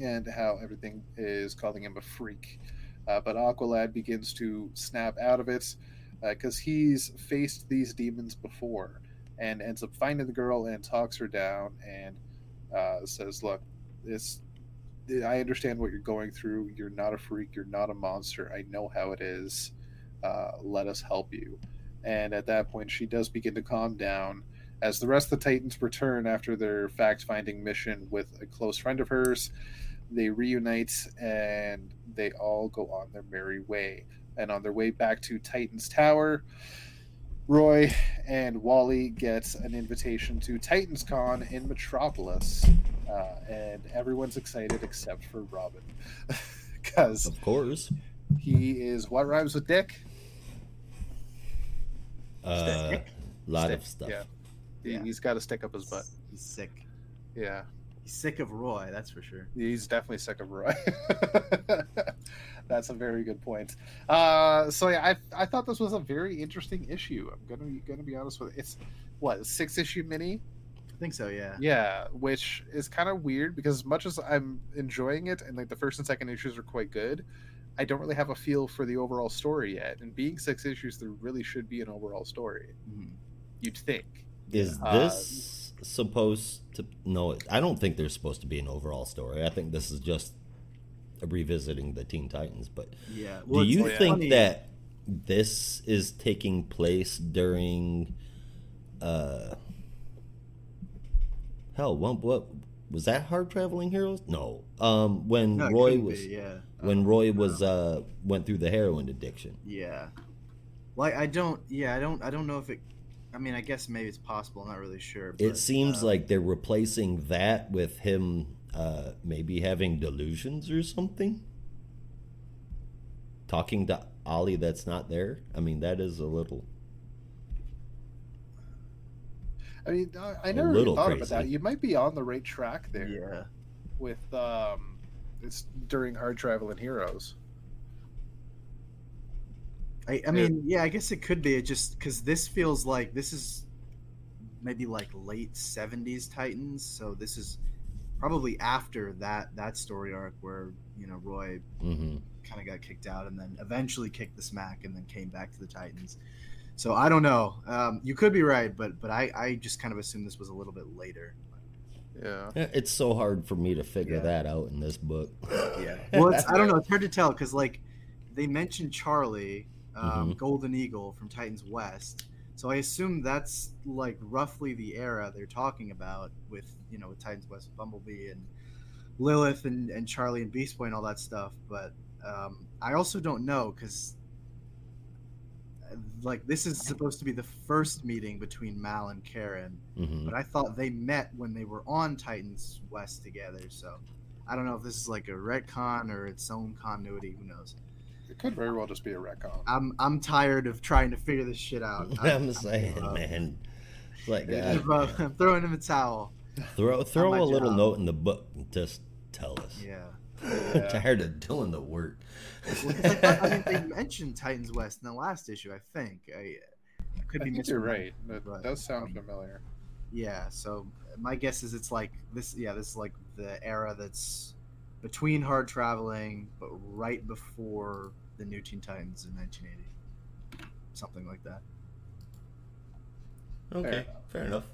and how everything is calling him a freak. Uh, but Aqualad begins to snap out of it because he's faced these demons before and ends up finding the girl and talks her down and uh, says, "Look, this I understand what you're going through. You're not a freak. You're not a monster. I know how it is. Uh, let us help you." And at that point, she does begin to calm down. As the rest of the Titans return after their fact-finding mission with a close friend of hers, they reunite and they all go on their merry way. And on their way back to Titan's Tower, Roy and Wally get an invitation to Titans Con in Metropolis. Uh, and everyone's excited except for Robin. Because Of course. he is what rhymes with Dick? Uh, Stick. lot Stick, of stuff. Yeah. He, Yeah. He's got a stick up his butt. He's sick. Yeah. He's sick of Roy, that's for sure. He's definitely sick of Roy. That's a very good point. Uh, so yeah, I, I thought this was a very interesting issue. I'm gonna be gonna be honest with you. It's what six issue mini? I think so, yeah. Yeah, which is kind of weird because as much as I'm enjoying it and like the first and second issues are quite good, I don't really have a feel for the overall story yet. And being six issues, there really should be an overall story. Mhm. You'd think. Is Uh, this supposed to? No, it I don't think there's supposed to be an overall story. I think this is just revisiting the Teen Titans. But Yeah. do you like think funny- that this is taking place during? uh Hell, what, what was that? Hard traveling heroes? No. Um, when No, Roy was be, yeah. when Roy was uh went through the heroin addiction. Yeah. Like I don't yeah, I don't I don't know if it I mean I guess maybe it's possible, I'm not really sure. It seems uh, like they're replacing that with him uh, maybe having delusions or something. Talking to Ollie that's not there. I mean, that is a little. I mean, I, I never really thought about that. You might be on the right track there. Yeah. with um it's during hard travel and heroes I, I mean, yeah, I guess it could be. It just because this feels like this is maybe like late '70s Titans, so this is probably after that that story arc where you know Roy hmm kind of got kicked out and then eventually kicked the smack and then came back to the Titans. So I don't know. Um, you could be right, but but I I just kind of assumed this was a little bit later. yeah It's so hard for me to figure Yeah. that out in this book. Yeah. Well, it's, I don't know. It's hard to tell because like they mentioned Charlie, um, Mhm. Golden Eagle from Titans West. So I assume that's like roughly the era they're talking about with you know with Titans West, Bumblebee and Lilith and, and Charlie and Beast Boy and all that stuff. But um, I also don't know because like this is supposed to be the first meeting between Mal and Karen, Mhm. but I thought they met when they were on Titans West together. So I don't know if this is like a retcon or its own continuity. Who knows? It could very well just be a retcon I'm I'm tired of trying to figure this shit out. I'm saying, uh, man. It's like, Yeah. I'm throwing him a towel. throw throw a little job. note in the book and just tell us. Yeah. Yeah. Tired of doing the work. Well, 'cause I, I mean, they mentioned Titans West in the last issue. I think I I could I be think you're right. That but, does sound um, familiar. Yeah, so my guess is it's like this. Yeah, this is like the era that's between hard traveling, but right before the New Teen Titans in 1980, something like that. Okay, fair enough.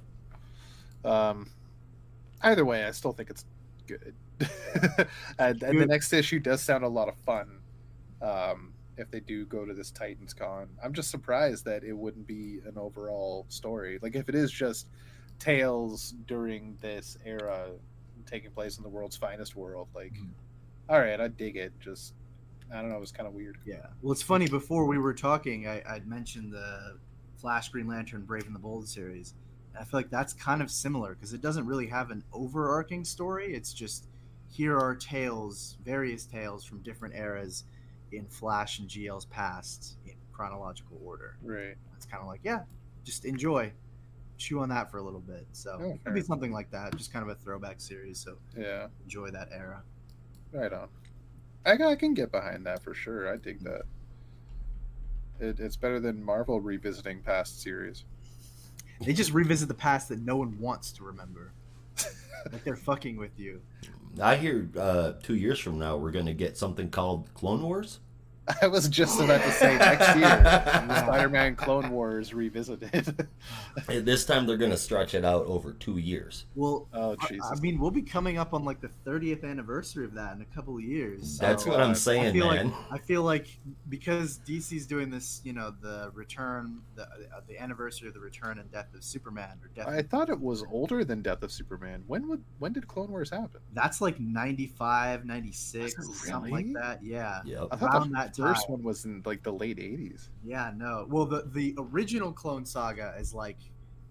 Um, either way, I still think it's good. and, and the next issue does sound a lot of fun. Um, if they do go to this Titans Con, I'm just surprised that it wouldn't be an overall story. Like if it is just tales during this era taking place in the world's finest world, like, Mhm. all right, I dig it. Just I don't know, it was kind of weird. Yeah. Well, it's funny. Before we were talking, I, I'd mentioned the Flash, Green Lantern, Brave and the Bold series. And I feel like that's kind of similar because it doesn't really have an overarching story. It's just here are tales, various tales from different eras in Flash and GL's past in chronological order. Right. It's kind of like, yeah, just enjoy, chew on that for a little bit. So Oh, it could be something like that, just kind of a throwback series. So Yeah. enjoy that era. Right on. I, I can get behind that for sure. I dig that. It, it's better than Marvel revisiting past series. They just revisit the past that no one wants to remember. like they're fucking with you. I hear uh, two years from now we're going to get something called Clone Wars. I was just about to say next year, Spider-Man Clone Wars revisited. And this time they're going to stretch it out over two years. Well, oh I- Jesus! I mean, we'll be coming up on like the 30th anniversary of that in a couple of years. That's so what I'm uh, I saying, feel man. like I feel like because DC's doing this, you know, the return, the uh, the anniversary of the return and death of Superman or death. I thought it was older than Death of Superman. When would when did Clone Wars happen? that's like 95, 96, Was it something like that. Yeah. Yep. I thought Around the that first time. one was in like the late '80s. Yeah, no. Well, the the original Clone Saga is like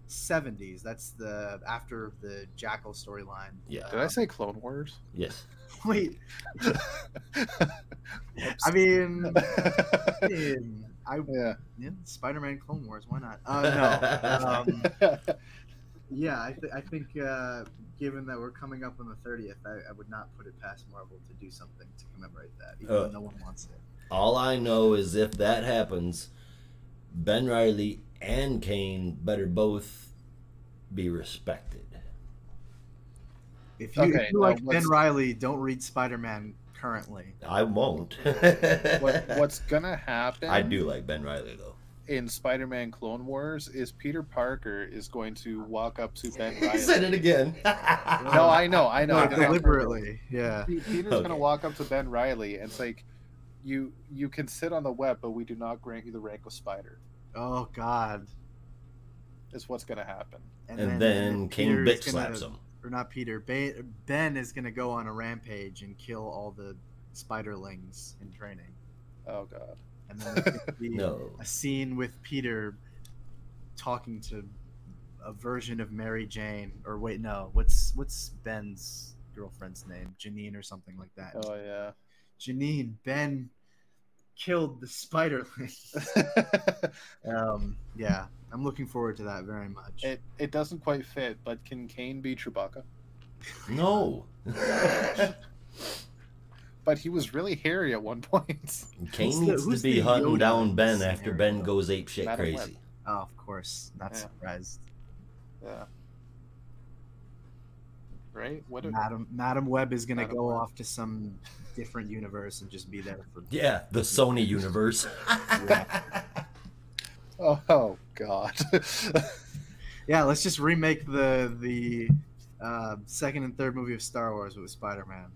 70s. That's the after the Jackal storyline. Yeah. Did I say Clone Wars? Yes. Wait, I mean, I mean, I yeah. yeah, Spider-Man Clone Wars. Why not? Uh, no. Um, yeah, I, th- I think uh, given that we're coming up on the 30th, I, I would not put it past Marvel to do something to commemorate that, even Uh, though no one wants it. All I know is if that happens, Ben Reilly and Kaine better both be respected. If you, Okay, if you now like Ben Reilly, don't read Spider-Man currently. I won't. what, what's gonna happen? I do like Ben Reilly though. in Spider-Man Clone Wars is Peter Parker is going to walk up to Ben He said it again. No, I know, I know. No, deliberately. Yeah. Peter's Okay. gonna walk up to Ben Reilly and it's like, "You you can sit on the web, but we do not grant you the rank of Spider." Oh God. Is what's gonna happen. and then King Peter Bit is gonna- slaps him. Or not Peter. Ba- Ben is gonna go on a rampage and kill all the spiderlings in training. Oh God. And then there's gonna be No. a scene with Peter talking to a version of Mary Jane. Or wait, no. What's what's Ben's girlfriend's name? Janine or something like that. Oh yeah. Janine. Ben killed the spiderling. um. Yeah. I'm looking forward to that very much. it it doesn't quite fit, but can Kaine be Chewbacca? No. But he was really hairy at one point. Kaine Who's the- needs to be hunting Yoda down Ben this after Ben scenario? goes ape shit Madam Web. crazy. oh, of course. Not Yeah. surprised. Yeah. Right? What? Madam Madam Web is gonna Madam go Web. off to some different universe and just be there for Yeah, the Sony universe. Oh, oh God. Yeah, let's just remake the the uh, second and third movie of Star Wars with Spider Man.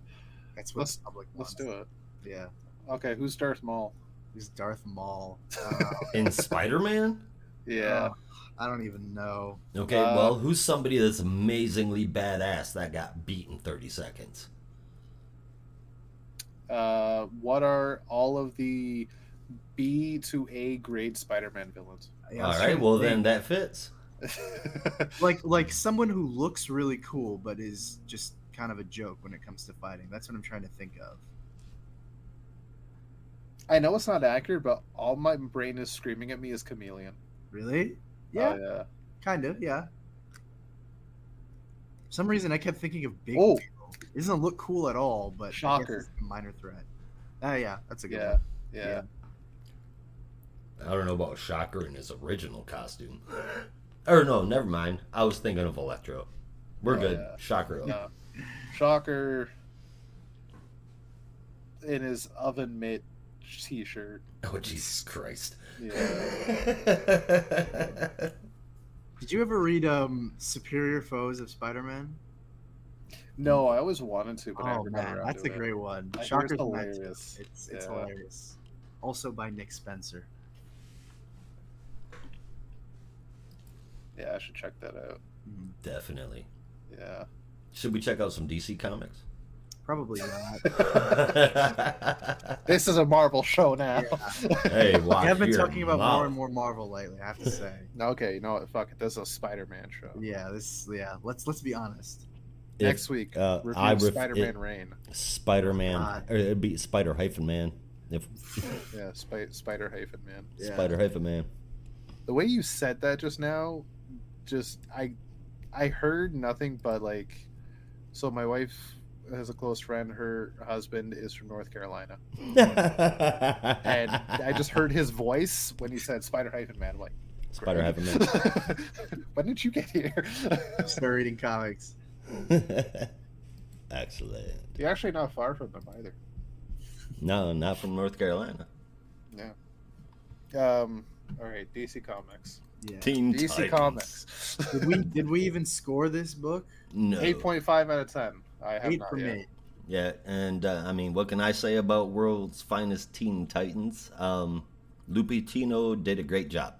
That's what Let's- the public Let's wants. do it. Yeah, Okay, who's Darth Maul? he's Darth Maul. Uh, In Spider Man? Yeah. oh, I don't even know. Okay, Uh, well, who's somebody that's amazingly badass that got beat in 30 seconds? Uh, what are all of the B to A grade Spider-Man villains? Yeah, I All was right, trying to well, then that fits. like like someone who looks really cool but is just kind of a joke when it comes to fighting. That's what I'm trying to think of. I know it's not accurate, but all my brain is screaming at me is Chameleon. Really? Yeah, Oh, yeah. kind of. Yeah. For some reason I kept thinking of Big Oh. Wheel. It doesn't look cool at all, but Shocker. it's a minor threat. Oh yeah, that's a good Yeah, one. yeah. I don't know about Shocker in his original costume. Or no, never mind. I was thinking of Electro. We're Oh, good. yeah. Shocker. No. Shocker in his oven mitt t-shirt. Oh Jesus Christ. Yeah. Did you ever read um Superior Foes of Spider-Man? No, I always wanted to, but I oh never got man, around that's to a it. great one. I hear Shocker's it's in hilarious. It's it's Yeah. hilarious. Also by Nick Spencer. Yeah, I should check that out. Definitely. Yeah. Should we check out some DC comics? Probably not. This is a Marvel show now. hey, watch I have been your talking about mouth. more and more Marvel lately. I have to say. okay, you know what? Fuck it. This is a Spider-Man show. yeah, this. Yeah, let's let's be honest. If, Next week, uh, I ref- Spider-Man it- Reign. Spider-Man, God. or it'd be Spider hyphen man. If Yeah, Spi- Spider hyphen man. Yeah. Spider hyphen man. The way you said that just now, just I, I heard nothing but like, so my wife has a close friend. Her husband is from North Carolina, and I just heard his voice when he said Spider hyphen man. I'm like, Spider "Great." hyphen when did you get here? Start reading comics. Man. Excellent. You're actually not far from them either. No, not from North Carolina. Yeah. Um. All right, DC Comics. Yeah. Teen DC Titans. Comics. Did we did we even score this book? No. Eight point five out of ten. I have Eight not from yet. eight. Yeah, and uh, I mean, what can I say about World's Finest Teen Titans? Um, Lupacchino did a great job.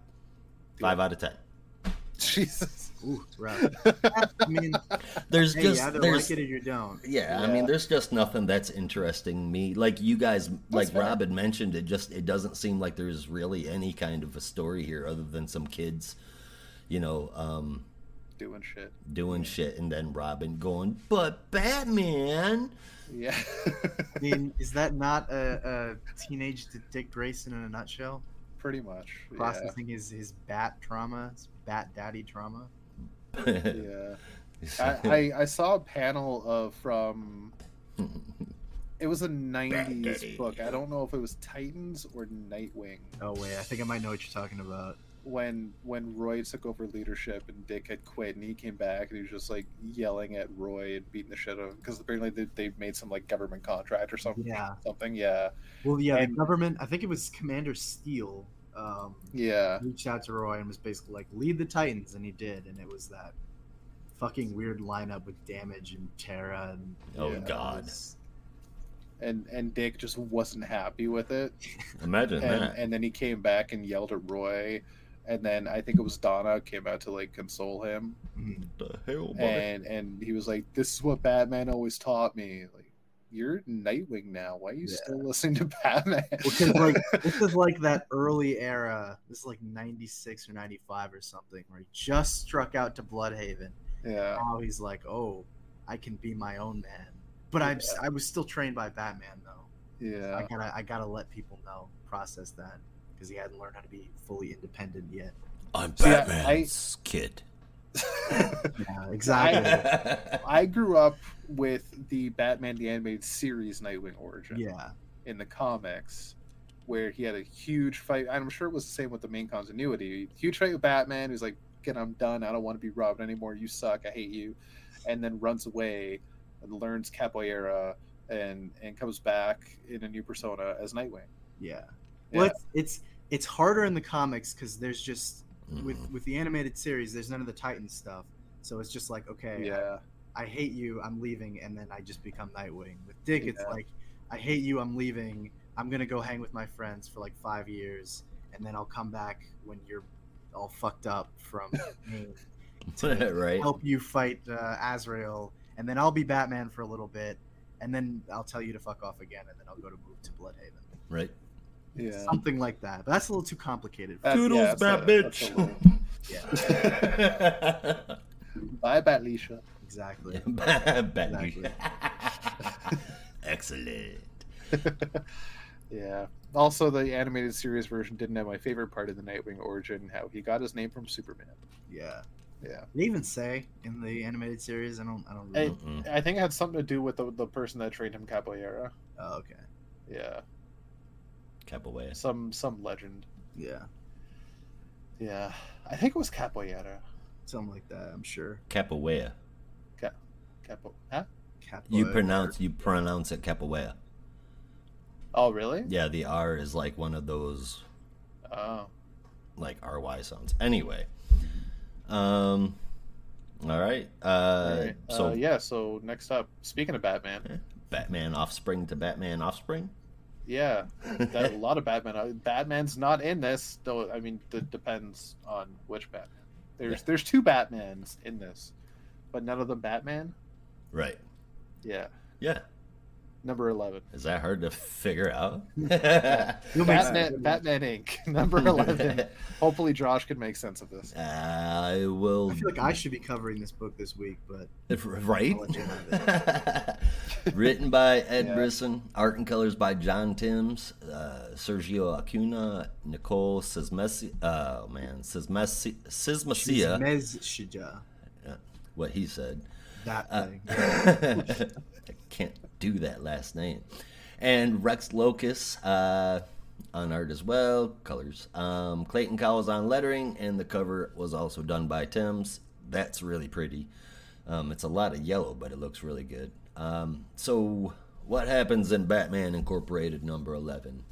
Five out of ten. Jesus. Ooh, rough. I mean, There's hey, just either there's like it or you don't. yeah, I mean, there's just nothing that's interesting me. Like you guys, like fair. Rob had mentioned, it just it doesn't seem like there's really any kind of a story here other than some kids, you know, um, Doing shit. doing shit, and then Robin going, but Batman. Yeah. I mean, is that not a, a teenage Dick Grayson in a nutshell? Pretty much. Yeah. Processing his, his bat trauma, his bat daddy trauma. Yeah. I, I, I saw a panel of from it was a 90s book. I don't know if it was Titans or Nightwing Oh wait, I think I might know what you're talking about. When when Roy took over leadership and Dick had quit and he came back and he was just like yelling at Roy and beating the shit out of him because apparently they, they made some like government contract or something. Yeah. Something. Yeah. Well, yeah, And- the government. I think it was Commander Steele. Um, Yeah. reached out to Roy and was basically like, "Lead the Titans," and he did, and it was that fucking weird lineup with Damage and Terra and oh Yeah, God! was- And and Dick just wasn't happy with it. Imagine and, that. and then he came back and yelled at Roy, and then I think it was Donna came out to like console him, Mhm. the hell, buddy? and and he was like, "This is what Batman always taught me." Like, you're Nightwing now. Why are you Yeah. still listening to Batman? because like this is like that early era. This is like '96 or '95 or something, where he just struck out to Blüdhaven. yeah, Now he's like, "Oh, I can be my own man." But I'm I was still trained by Batman though. Yeah. I yeah, gotta I gotta let people know process that because he hadn't learned how to be fully independent yet. I'm See, I- Batman's kid. Yeah, exactly. I grew up with the Batman the Animated Series Nightwing origin yeah, in the comics, where he had a huge fight. And I'm sure it was the same with the main continuity. Huge fight with Batman, who's like, "Get, I'm done. I don't want to be Robin anymore. You suck. I hate you," and then runs away and learns capoeira and and comes back in a new persona as Nightwing. yeah. Yeah. Well, it's it's it's harder in the comics because there's just Mm-hmm. with with the animated series, there's none of the Titan stuff. So it's just like, okay, yeah, I, I hate you, I'm leaving, and then I just become Nightwing. With Dick, it's like, I hate you, I'm leaving. I'm gonna go hang with my friends for like five years, and then I'll come back when you're all fucked up from me right? help you fight uh, Azrael, and then I'll be Batman for a little bit, and then I'll tell you to fuck off again, and then I'll go to move to Blüdhaven. Right. Yeah. Something like that. But that's a little too complicated. That- Toodles, yeah, bad bitch. that's a little- Yeah, Bye, Batlisha. exactly. Bad Exactly. Excellent. yeah. Also, the animated series version didn't have my favorite part of the Nightwing origin, how he got his name from Superman. Yeah. Yeah, They even say in the animated series. I don't. I don't. Hey, Really, Mm-mm. I think it had something to do with the the person that trained him capoeira. oh, okay. Yeah, Capoeira. some some legend. Yeah. Yeah, I think it was capoeira. Something like that. I'm sure. Capoeira. Capo. Huh? Capoeira. You pronounce you pronounce it capoeira. Oh, really? Yeah, the R is like one of those Oh, like RY sounds. Anyway. Um all right. Uh all right. so uh, yeah. So next up, speaking of Batman, Batman offspring to Batman offspring. Yeah, that, a lot of Batman. uh, Batman's not in this, though. I mean, it depends on which Batman. There's Yeah. there's two Batmans in this, but none of them Batman. right. Yeah, Yeah. Number eleven. Is that hard to figure out? You'll Batman, sense. Batman Inc. Number eleven. Hopefully, Josh can make sense of this. I will I feel like I should be covering this book this week, but If- Right? I'll let you have Written by Ed Yeah. Brisson, art and colors by John Timms, uh, Sergio Acuna, Nicole Sismesi, oh man, Sismesi, Sismacia, Mezshija. what he said. That Uh, thing. I can't do that last name. And Rex Locus uh, on art as well, colors. Um, Clayton Cowles on lettering, and the cover was also done by Timms. That's really pretty. Um, it's a lot of yellow, but it looks really good. Um, so, what happens in Batman Incorporated number 11?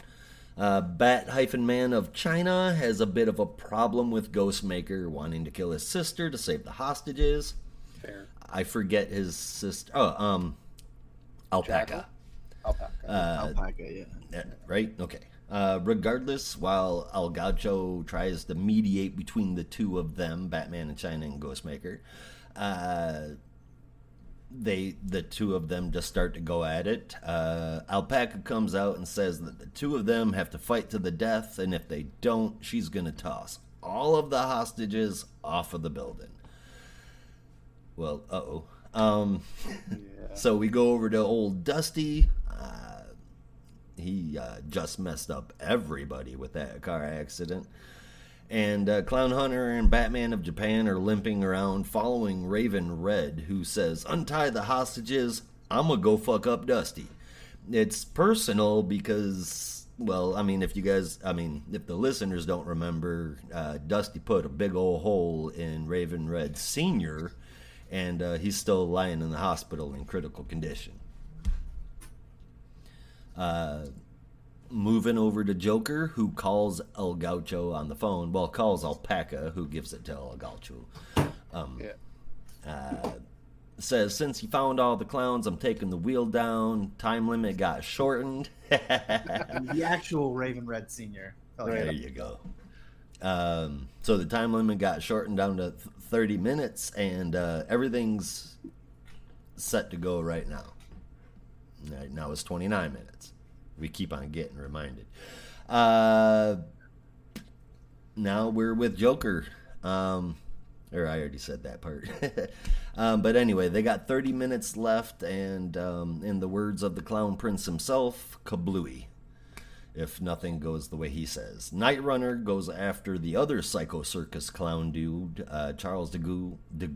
Uh, Bat hyphen man of China has a bit of a problem with Ghostmaker wanting to kill his sister to save the hostages. Fair. I forget his sister. Oh, um, alpaca. Alpaca. Uh, Alpaca, yeah. right? Okay. Uh, regardless, while El Gaucho tries to mediate between the two of them, Batman and China and Ghostmaker, uh, they the two of them just start to go at it. Uh, Alpaca comes out and says that the two of them have to fight to the death, and if they don't, she's gonna toss all of the hostages off of the building. Well, uh oh. Um, yeah. so we go over to old Dusty. Uh, he uh, just messed up everybody with that car accident. And uh, Clown Hunter and Batman of Japan are limping around following Raven Red, who says, Untie the hostages, I'm gonna go fuck up Dusty. It's personal because, well, I mean, if you guys, I mean, if the listeners don't remember, uh, Dusty put a big old hole in Raven Red Sr., and uh, he's still lying in the hospital in critical condition. Uh, moving over to Joker, who calls El Gaucho on the phone. Well, calls Alpaca, who gives it to El Gaucho. Um, Yeah. uh, says, since you found all the clowns, I'm taking the wheel down. Time limit got shortened. the actual Raven Red Senior. Oh, There you go. Um, so the time limit got shortened down to th- 30 minutes, and uh, everything's set to go right now. Right now it's 29 minutes. We keep on getting reminded. Uh, now we're with Joker. Um, or I already said that part. um, but anyway, they got 30 minutes left, and um, in the words of the Clown Prince himself, kablooey if nothing goes the way he says. Nightrunner goes after the other Psycho Circus clown dude, uh, Charles de Gaulle. De.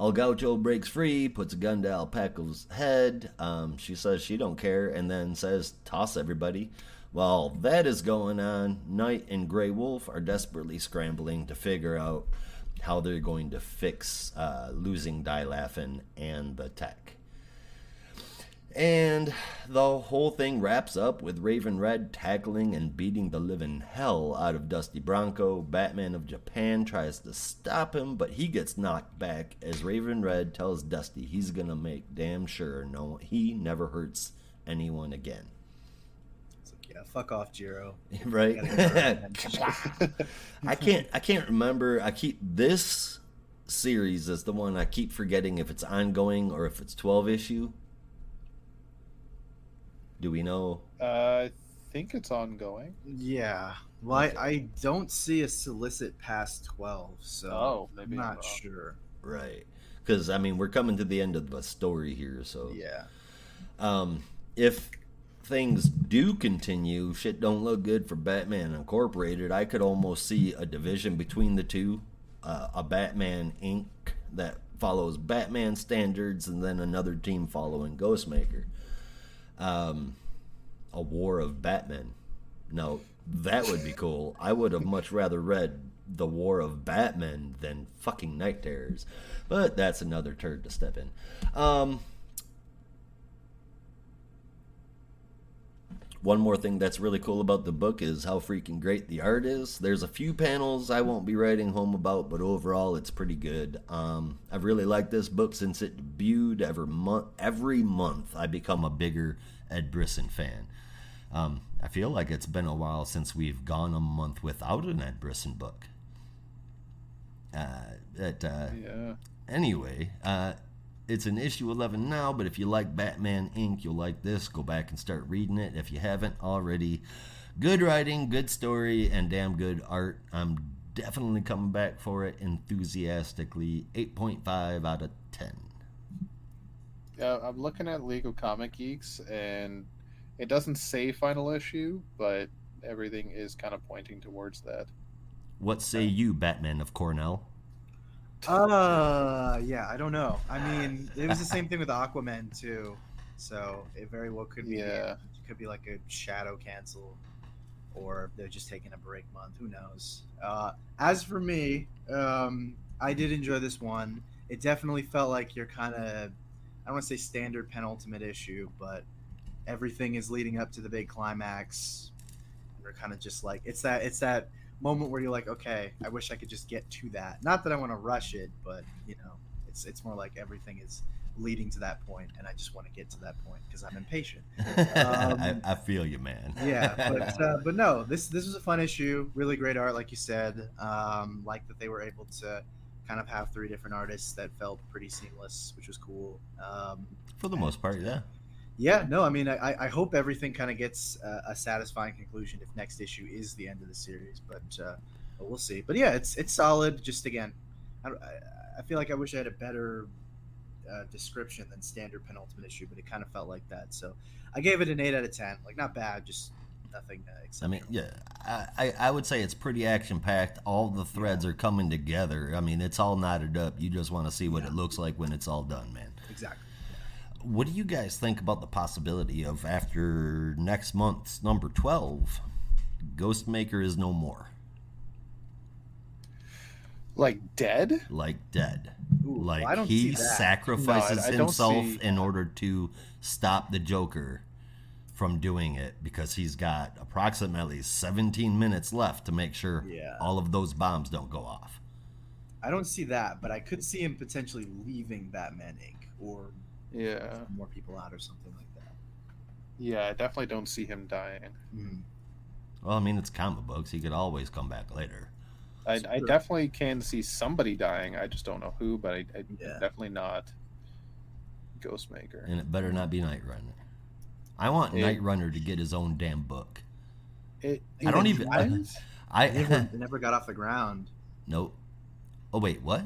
El Gaucho breaks free, puts a gun to Alpaca's head. Um, she says she don't care, and then says, "Toss everybody." While that is going on, Knight and Grey Wolf are desperately scrambling to figure out how they're going to fix uh, losing Die Laughing and the tech. And the whole thing wraps up with Raven Red tackling and beating the living hell out of Dusty Bronco. Batman of Japan tries to stop him, but he gets knocked back as Raven Red tells Dusty he's gonna make damn sure no he never hurts anyone again. It's like, yeah, fuck off, Jiro. right? I can't I can't remember. I keep this series is the one I keep forgetting if it's ongoing or if it's 12 issue. Do we know? Uh, I think it's ongoing. Yeah. Well, I, I don't see a solicit past 12, so Oh, maybe I'm I'm not sure. Right. Because I mean, we're coming to the end of the story here, so Yeah. um, if things do continue, shit don't look good for Batman Incorporated. I could almost see a division between the two, uh, a Batman Inc. that follows Batman standards, and then another team following Ghostmaker. Um, a War of Batman. No, that would be cool. I would have much rather read the War of Batman than fucking Knight Terrors, but that's another turd to step in. Um, One more thing that's really cool about the book is how freaking great the art is. There's a few panels I won't be writing home about, but overall it's pretty good. Um, I've really liked this book since it debuted. Every month, every month I become a bigger Ed Brisson fan. Um, I feel like it's been a while since we've gone a month without an Ed Brisson book. Uh, uh, Yeah. anyway, uh, it's an issue 11 now, but if you like Batman Inc., you'll like this. Go back and start reading it if you haven't already. Good writing, good story, and damn good art. I'm definitely coming back for it enthusiastically. 8.5 out of 10. Yeah, I'm looking at League of Comic Geeks, and it doesn't say final issue, but everything is kind of pointing towards that. What say you, Batman of Cornell? Uh, yeah, I don't know. I mean, it was the same thing with Aquaman too, so it very well could be. Yeah. it could be like a shadow cancel, or they're just taking a break month. Who knows? Uh, as for me, um, I did enjoy this one. It definitely felt like you're kind of, I don't want to say standard penultimate issue, but everything is leading up to the big climax. We're kind of just like it's that it's that moment where you're like, okay, I wish I could just get to that. Not that I want to rush it, but you know, it's it's more like everything is leading to that point, and I just want to get to that point because I'm impatient. I, I feel you, man. Yeah, but uh, but no, this this was a fun issue. Really great art, like you said. Um, like that they were able to kind of have three different artists that felt pretty seamless, which was cool. Um, For the most part, yeah. Yeah, no, I mean, I, I hope everything kind of gets uh, a satisfying conclusion if next issue is the end of the series, but, uh, but we'll see. But yeah, it's it's solid. Just again, I, I- feel like I wish I had a better uh, description than standard penultimate issue, but it kind of felt like that. So I gave it an eight out of ten. Like not bad, just nothing. Uh, I mean, yeah, I, I, would say it's pretty action packed. All the threads are coming together. I mean, it's all knotted up. You just want to see what Yeah. it looks like when it's all done, man. exactly. What do you guys think about the possibility of after next month's number 12, Ghostmaker is no more? Like dead? Like dead. Ooh, like he sacrifices No, I- I himself see- in order to stop the Joker from doing it because he's got approximately 17 minutes left to make sure Yeah. all of those bombs don't go off. I don't see that, but I could see him potentially leaving Batman Inc. or Yeah. more people out or something like that. Yeah, I definitely don't see him dying. Mhm. Well, I mean, it's comic books. He could always come back later. I, I definitely can see somebody dying. I just don't know who, but I, I Yeah. definitely not Ghostmaker. And it better not be Nightrunner. I want It- Nightrunner to get his own damn book. It, I don't even- depends. I It never, never got off the ground. nope. Oh wait, what?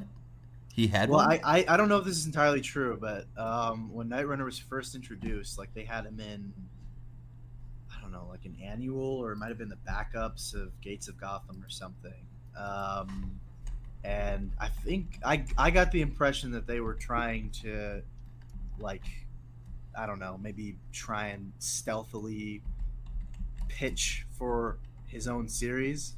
He had Well, one. I, I, I don't know if this is entirely true, but um, when Nightrunner was first introduced, like they had him in, I don't know, like an annual or it might have been the backups of Gates of Gotham or something. Um, and I think I, I got the impression that they were trying to, like, I don't know, maybe try and stealthily pitch for his own series.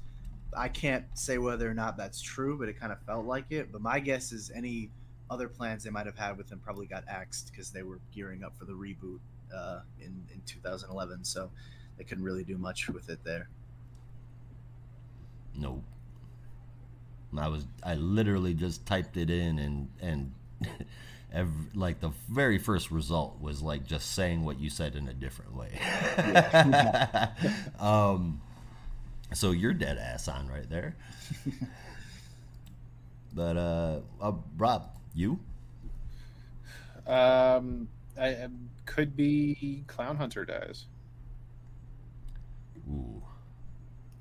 I can't say whether or not that's true, but it kind of felt like it. But my guess is any other plans they might have had with him probably got axed because they were gearing up for the reboot uh, in in 2011. So they couldn't really do much with it there. Nope. I was I literally just typed it in and and every, like the very first result was like just saying what you said in a different way. um, so you're dead ass on right there. but uh, uh, Rob, you? Um, I, I could be Clown Hunter dies. Ooh.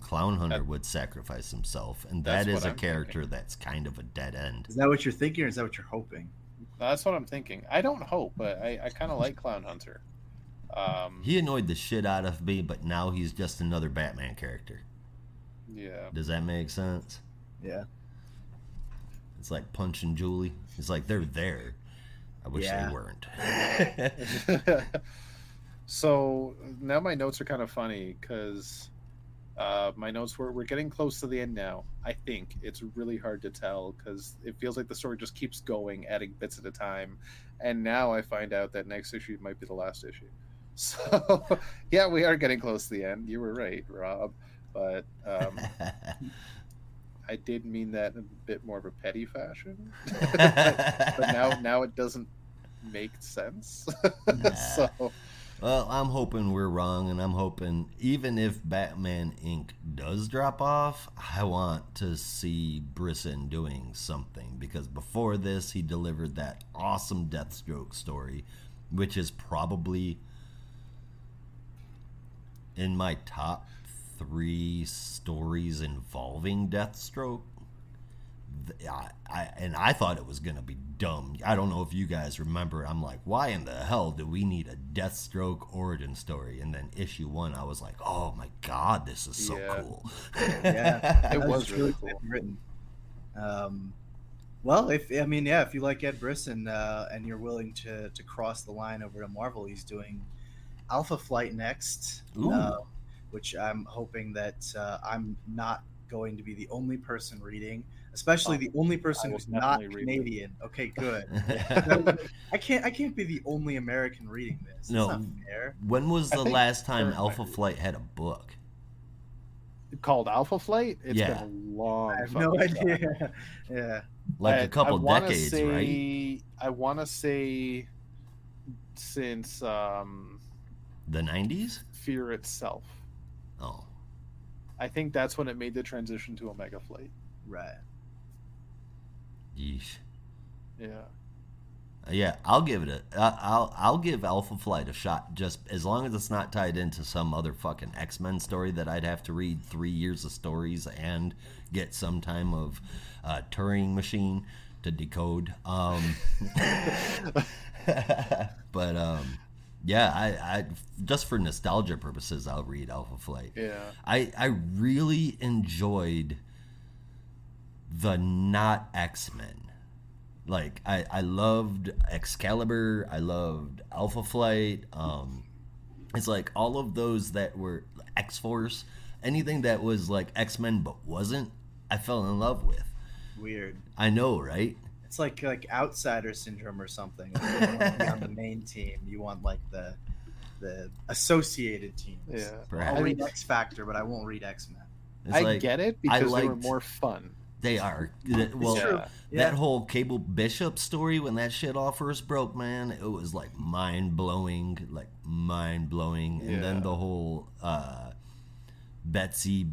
Clown Hunter That- would sacrifice himself, and That's that is what a I'm character that's kind of a dead end. Is that what you're thinking, or is that what you're hoping? That's what I'm thinking. I don't hope, but I, I kind of like Clown Hunter. Um, He annoyed the shit out of me, but now he's just another Batman character. Yeah. Does that make sense? Yeah. It's like Punch and Jewelee. It's like they're there. I wish Yeah. they weren't. so now my notes are kind of funny because uh, my notes were we're getting close to the end now. I think it's really hard to tell because it feels like the story just keeps going, adding bits at a time. And now I find out that next issue might be the last issue. So yeah, we are getting close to the end. You were right, Rob. But um, I did mean that in a bit more of a petty fashion. but now now it doesn't make sense. so Well, I'm hoping we're wrong, and I'm hoping even if Batman Inc. does drop off, I want to see Brisson doing something because before this, he delivered that awesome Deathstroke story, which is probably in my top three stories involving Deathstroke. I, I, and I thought it was gonna be dumb. I don't know if you guys remember. I'm like, why in the hell do we need a Deathstroke origin story? And then issue one, I was like, oh my god, this is so Yeah. cool. Yeah. It That was really cool. written. Um, well, if I mean, yeah, if you like Ed Brisson uh, and you're willing to to cross the line over to Marvel, he's doing Alpha Flight next, Ooh. uh, which I'm hoping that uh, I'm not going to be the only person reading, especially Oh, the only person who's not definitely read it. Canadian. Okay, good. I can't I can't be the only American reading this. No. That's not fair. when was the think last time Alpha Flight had a book? called Alpha Flight. It's Yeah. been a long. I have fucking no time. idea. yeah. Like I- a couple I decades, say, right? I want to say since um, The 90s? Fear itself. Oh. I think that's when it made the transition to Omega Flight. Right. Yeesh. Yeah. Yeah, I'll give it a. I'll I'll give Alpha Flight a shot. Just as long as it's not tied into some other fucking X Men story that I'd have to read three years of stories and get some time of uh, Turing machine to decode. Um, but um, yeah, I, I just for nostalgia purposes, I'll read Alpha Flight. Yeah. I I really enjoyed the not X Men. Like I I loved Excalibur. I loved Alpha Flight. Um, it's like all of those that were X Force. Anything that was like X Men but wasn't, I fell in love with. Weird. I know, right? It's like like outsider syndrome or something. Like, you don't want to be on the main team. You want like the the associated teams. Yeah. Perhaps. I'll read X Factor, but I won't read X Men. I like get it I because they were more fun. they are. Well, yeah. That whole Cable Bishop story when that shit all first broke, man, it was like mind blowing, like mind blowing. And then the whole uh, Betsy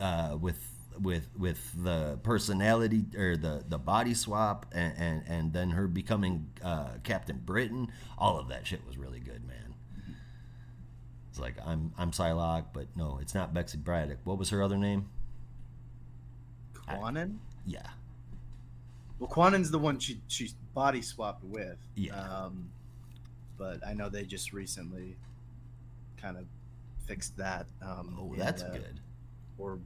uh, with with with the personality or the the body swap, and and, and then her becoming uh, Captain Britain. All of that shit was really good, man. It's like I'm I'm Psylocke, but no, it's not Betsy Braddock. What was her other name? Kwannon. Yeah, Well, Kwannon's the one she she body swapped with. Yeah. Um, but I know they just recently kind of fixed that. Um, oh, that's uh, good. Or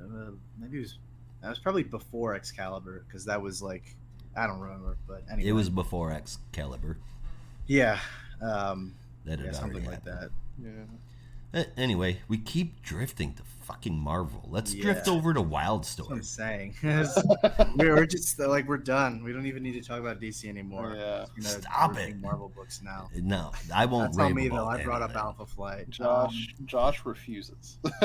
uh, maybe it was that was probably before Excalibur because that was like I don't remember. But anyway, It was before Excalibur. yeah. Um, That yeah, something already like happened. that. Yeah. Uh, anyway, we keep drifting to fucking Marvel. Let's drift over to That's what I'm saying. we're, we're just like we're done. We don't even need to talk about DC anymore. Yeah. We're gonna Stop it. Marvel books now. No, I won't That's on me though. I brought up. Alpha Flight. Josh Um, Josh refuses.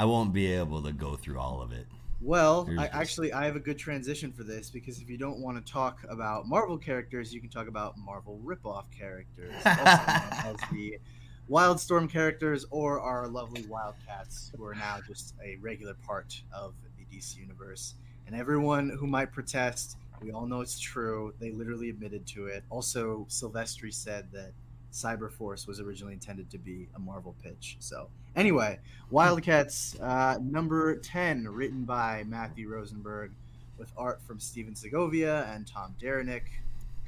I won't be able to go through all of it. well, I actually I have a good transition for this because if you don't want to talk about Marvel characters, you can talk about Marvel ripoff characters, also known as the Wildstorm characters or our lovely Wildcats, who are now just a regular part of the DC universe. And everyone who might protest, we all know it's true. They literally admitted to it. Also, Silvestri said that Cyberforce was originally intended to be a Marvel pitch. So, anyway, Wildcats uh, number 10, written by Matthew Rosenberg, with art from Stephen Segovia and Tom Derenick,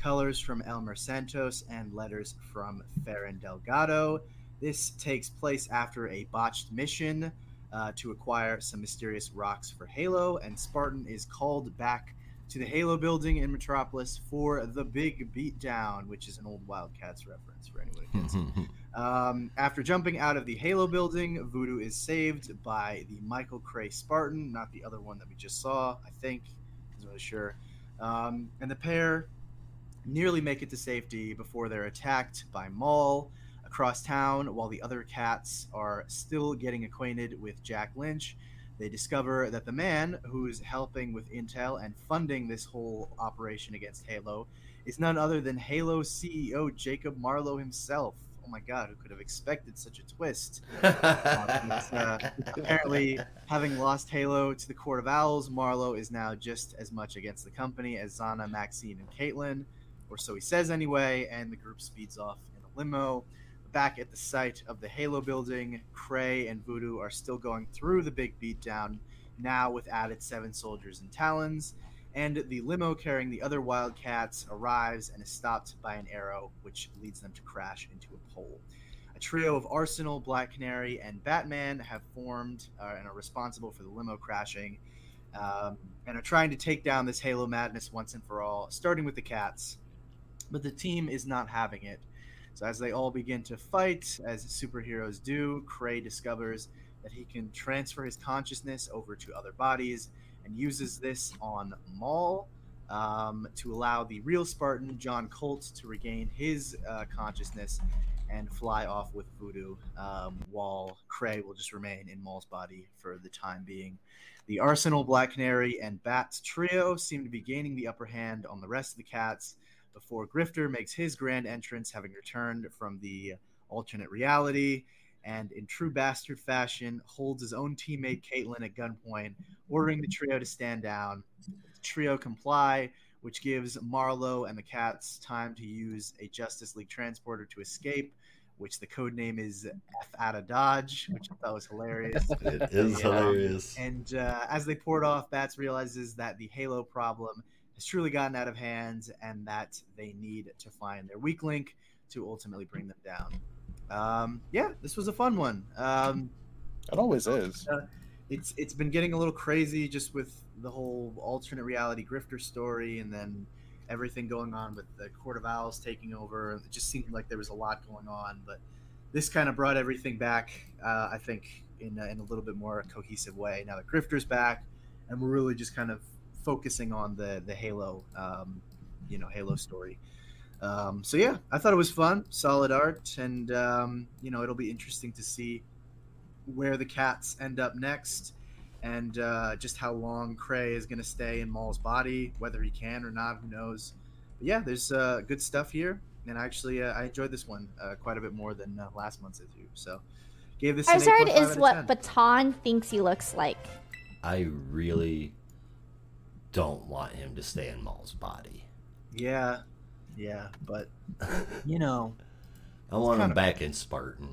colors from Elmer Santos, and letters from Ferran Delgado. This takes place after a botched mission uh, to acquire some mysterious rocks for Halo, and Spartan is called back to the Halo building in Metropolis for the big beatdown, which is an old Wildcats reference for anyone who gets it. Um, after jumping out of the Halo building, Voodoo is saved by the Michael Cray Spartan, not the other one that we just saw, I think. Isn't really sure. Um, and the pair nearly make it to safety before they're attacked by Maul across town while the other cats are still getting acquainted with Jack Lynch. They discover that the man who's helping with intel and funding this whole operation against Halo is none other than Halo CEO Jacob Marlowe himself. Oh my god, who could have expected such a twist? uh, apparently, having lost Halo to the Court of Owls, Marlowe is now just as much against the company as Zana, Maxine, and Caitlin, or so he says anyway, and the group speeds off in a limo. Back at the site of the Halo building, Cray and Voodoo are still going through the big beatdown, now with added seven soldiers and talons, and the limo carrying the other Wildcats arrives and is stopped by an arrow, which leads them to crash into a pole. A trio of Arsenal, Black Canary, and Batman have formed uh, and are responsible for the limo crashing, um, and are trying to take down this Halo madness once and for all, starting with the cats. But the team is not having it. So as they all begin to fight, as superheroes do, Cray discovers that he can transfer his consciousness over to other bodies and uses this on Maul um, to allow the real Spartan, John Colt, to regain his uh, consciousness and fly off with Voodoo, um, while Cray will just remain in Maul's body for the time being. The Arsenal, Black Canary, and Bats trio seem to be gaining the upper hand on the rest of the cats before Grifter makes his grand entrance, having returned from the alternate reality, and in true bastard fashion, holds his own teammate Caitlin at gunpoint, ordering the trio to stand down. The trio comply, which gives Marlowe and the cats time to use a Justice League transporter to escape, which the code name is F out of Dodge, which I thought was hilarious. it is Yeah. hilarious. And uh, as they pour it off, Bats realizes that the Halo problem has truly gotten out of hand and that they need to find their weak link to ultimately bring them down. Um, yeah, this was a fun one. Um, It always is. it's it's been getting a little crazy just with the whole alternate reality grifter story and then everything going on with the Court of Owls taking over. It just seemed like there was a lot going on, but this kind of brought everything back. Uh, I think in a, in a little bit more cohesive way. Now that grifter's back, and we're really just kind of focusing on the the Halo, um, you know, Halo story. Um, so yeah, I thought it was fun, solid art, and um, you know, it'll be interesting to see where the cats end up next and uh, just how long Cray is going to stay in Maul's body, whether he can or not, who knows. But yeah, there's uh, good stuff here, and actually, uh, I enjoyed this one uh, quite a bit more than uh, last month's issue. So, gave this. an Charizard 8.5 is what Baton thinks he looks like. I really don't want him to stay in Maul's body. Yeah, yeah, but you know, I want him kind of- back in Spartan.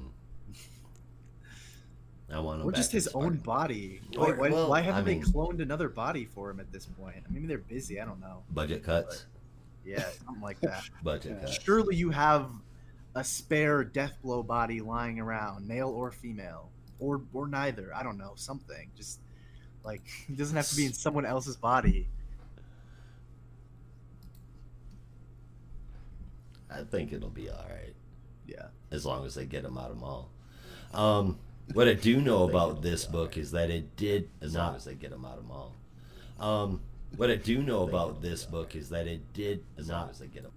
I want him or back just in his own body. Why, Or- why, well, why haven't mean- they cloned another body for him at this point? Maybe they're busy. I don't know. Budget cuts. Yeah, something like that. Budget Yeah. cuts. Surely you have a spare Deathblow body lying around, male or female, or or neither. I don't know, something. Just like it doesn't have to be in someone else's body. I think it'll be all right Yeah. as long as they get them out of Maul. Um, what I do know about this book is that it did as long as they get them out of Maul. Um, what I do know about this book is that it did as long as they get him.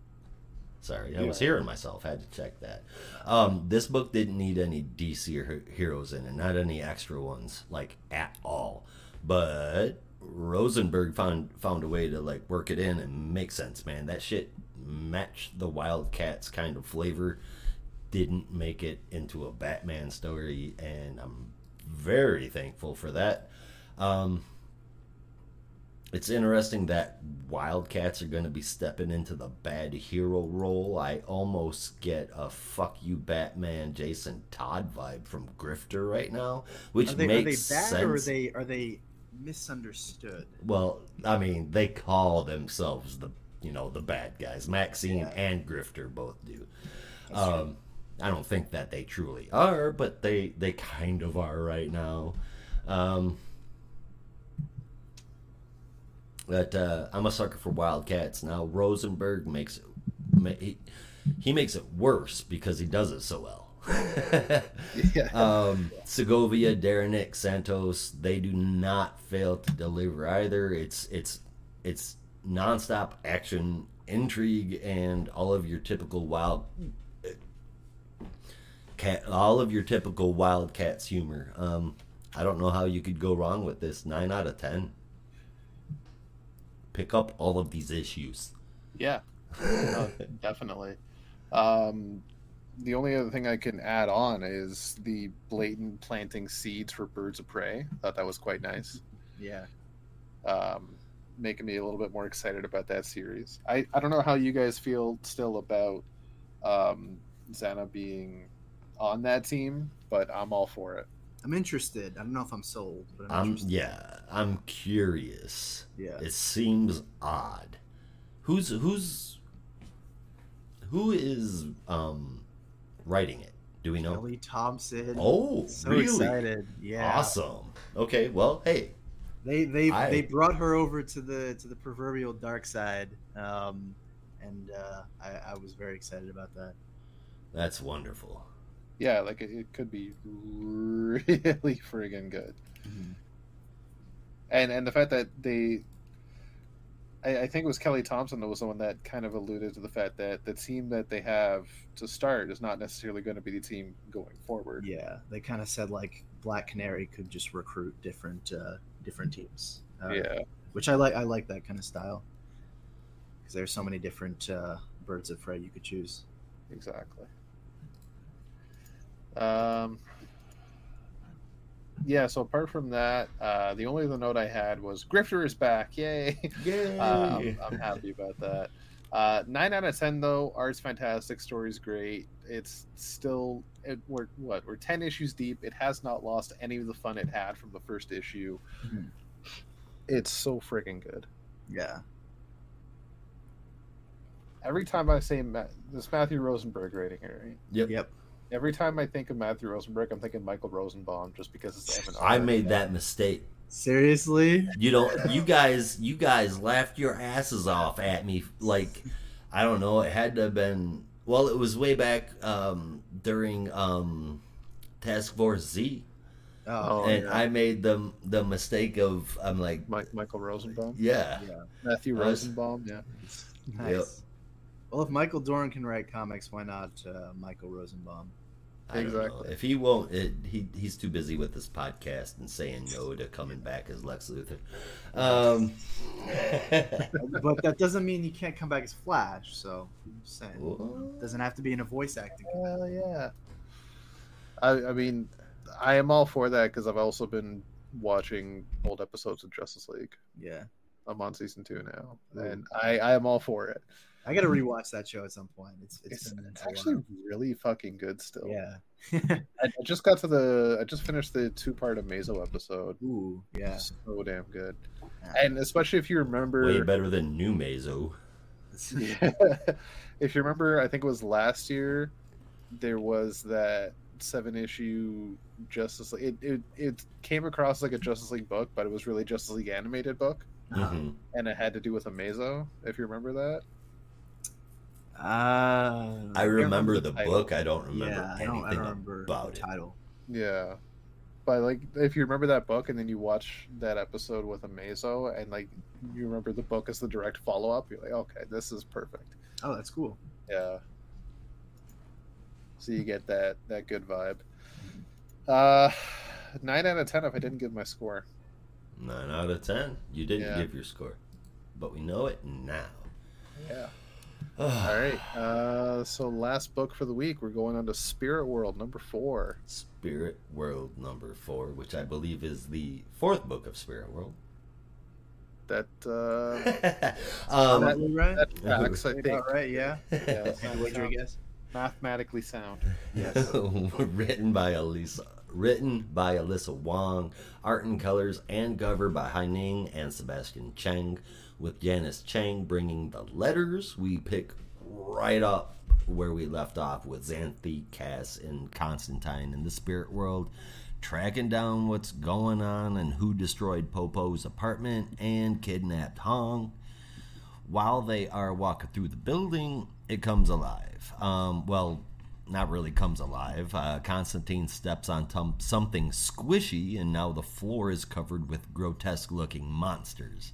Sorry, I was hearing myself. Had to check that. Um, this book didn't need any DC or heroes in it, not any extra ones, like at all. But Rosenberg found found a way to like work it in and make sense. Man, that shit matched the Wildcats kind of flavor. Didn't make it into a Batman story, and I'm very thankful for that. Um, it's interesting that Wildcats are going to be stepping into the bad hero role. I almost get a "fuck you, Batman" Jason Todd vibe from Grifter right now, which Are they, are they bad sense. or are they are they misunderstood? Well, I mean, they call themselves the you know the bad guys. Maxine Yeah. and Grifter both do. Um, I don't think that they truly are, but they they kind of are right now. Um, but uh, I'm a sucker for Wildcats. Now Rosenberg makes it. He, he makes it worse because he does it so well. Yeah. um, Segovia, Derenick, Santos, they do not fail to deliver either. It's it's it's nonstop action, intrigue, and all of your typical wild cat, all of your typical Wildcats humor. Um, I don't know how you could go wrong with this. Nine out of ten. Pick up all of these issues. Yeah, No, definitely. Um, the only other thing I can add on is the blatant planting seeds for birds of prey. I Thought that was quite nice. Yeah. Um, making me a little bit more excited about that series. I, I don't know how you guys feel still about um, Xana being on that team, but I'm all for it. I'm interested. I don't know if I'm sold, but I'm, I'm interested. yeah. I'm curious. Yeah. It seems odd. Who's who's who is um writing it? Do we know? Kelly Thompson. Oh, so really? excited. Yeah. Awesome. Okay, well, hey, They they I- they brought her over to the to the proverbial dark side, um, and uh, I, I was very excited about that. that's wonderful. Yeah, like it, it could be really friggin' good. and and the fact that they I, I think it was kelly thompson that was the one that kind of alluded to the fact that the team that they have to start is not necessarily going to be the team going forward Yeah, they kind of said like Black Canary could just recruit different uh, different teams. Uh, yeah which I like. I like that kind of style because there's so many different uh, birds of prey you could choose. exactly um yeah so apart from that uh the only other note i had was grifter is back yay Yay! um, I'm happy about that. Uh, nine out of ten though. Art's fantastic. Story's great. It's still it, we're what we're ten issues deep. It has not lost any of the fun it had from the first issue. Mhm. It's so freaking good. Yeah, Every time I say Ma- this Matthew Rosenberg rating here, right? Yep. Yep. Every time I think of Matthew Rosenberg, I'm thinking Michael Rosenbaum, just because it's I made that mistake. Seriously. You don't. You guys. You guys laughed your asses off at me. Like, I don't know. It had to have been. Well, it was way back um, during um, Task Force Z, Oh, and yeah. I made the the mistake of I'm like, Mike, Michael Rosenbaum, yeah, yeah, Matthew was- Rosenbaum. Yeah, nice. Yep. Well, if Michael Doran can write comics, why not uh, Michael Rosenbaum? I don't know. Exactly. If he won't, it, he he's too busy with this podcast and saying no to coming back as Lex Luthor. Um, but that doesn't mean you can't come back as Flash. So, I'm just saying, What? doesn't have to be in a voice acting. Hell yeah. I, I mean, I am all for that because I've also been watching old episodes of Justice League. Yeah, I'm on season two now, and I, I am all for it. I got to rewatch that show at some point. It's it's, It's, been it's actually while. really fucking good still. yeah. I, I just got to the, I just finished the two part of Mazo episode. Ooh, yeah. So damn good. Yeah. And especially if you remember, way better than New Mazo. if you remember, I think it was last year, there was that seven issue Justice League. It, it, it came across like a Justice League book, but it was really Justice League animated book, Mhm. and it had to do with Amazo. If you remember that, Uh, I remember remember the the book. I don't remember yeah, I anything don't, I don't remember about the it. title. yeah. But like, if you remember that book, and then you watch that episode with Amazo and like you remember the book as the direct follow up, you're like, okay, this is perfect. Oh, that's cool. Yeah. So you get that that good vibe. Uh, nine out of ten if I didn't give my score. Nine out of ten. You didn't Yeah. give your score, but we know it now. Yeah. All right. Uh, so last book for the week, we're going on to Spirit World number four. Spirit World number four, which I believe is the fourth book of Spirit World. That uh, um, That- right. that tracks, I think. right, yeah. Yeah, Any wager, I guess. mathematically sound. Yes. written by Elisa, written by Alyssa Wong, art and colors and cover by Haining and Sebastian Cheng, with Janice Chiang bringing the letters. We pick right up where we left off with Xanthe, Cass, and Constantine in the spirit world. tracking down what's going on and who destroyed Popo's apartment and kidnapped Hong. While they are walking through the building, it comes alive. Um, well, not really comes alive. Uh, Constantine steps on tum- something squishy, and now the floor is covered with grotesque looking monsters.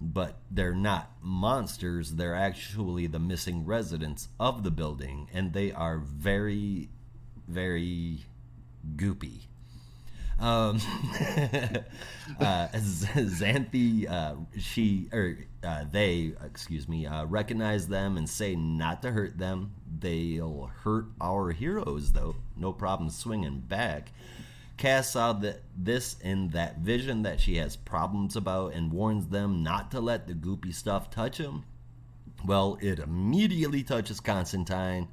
But they're not monsters, they're actually the missing residents of the building, and they are very, very goopy. Um, uh, Xanthe, uh, she or uh, they, excuse me, uh, recognize them and say not to hurt them. They'll hurt our heroes, though. No problem swinging back. Cass saw that this in that vision that she has problems about and warns them not to let the goopy stuff touch them. Well, it immediately touches Constantine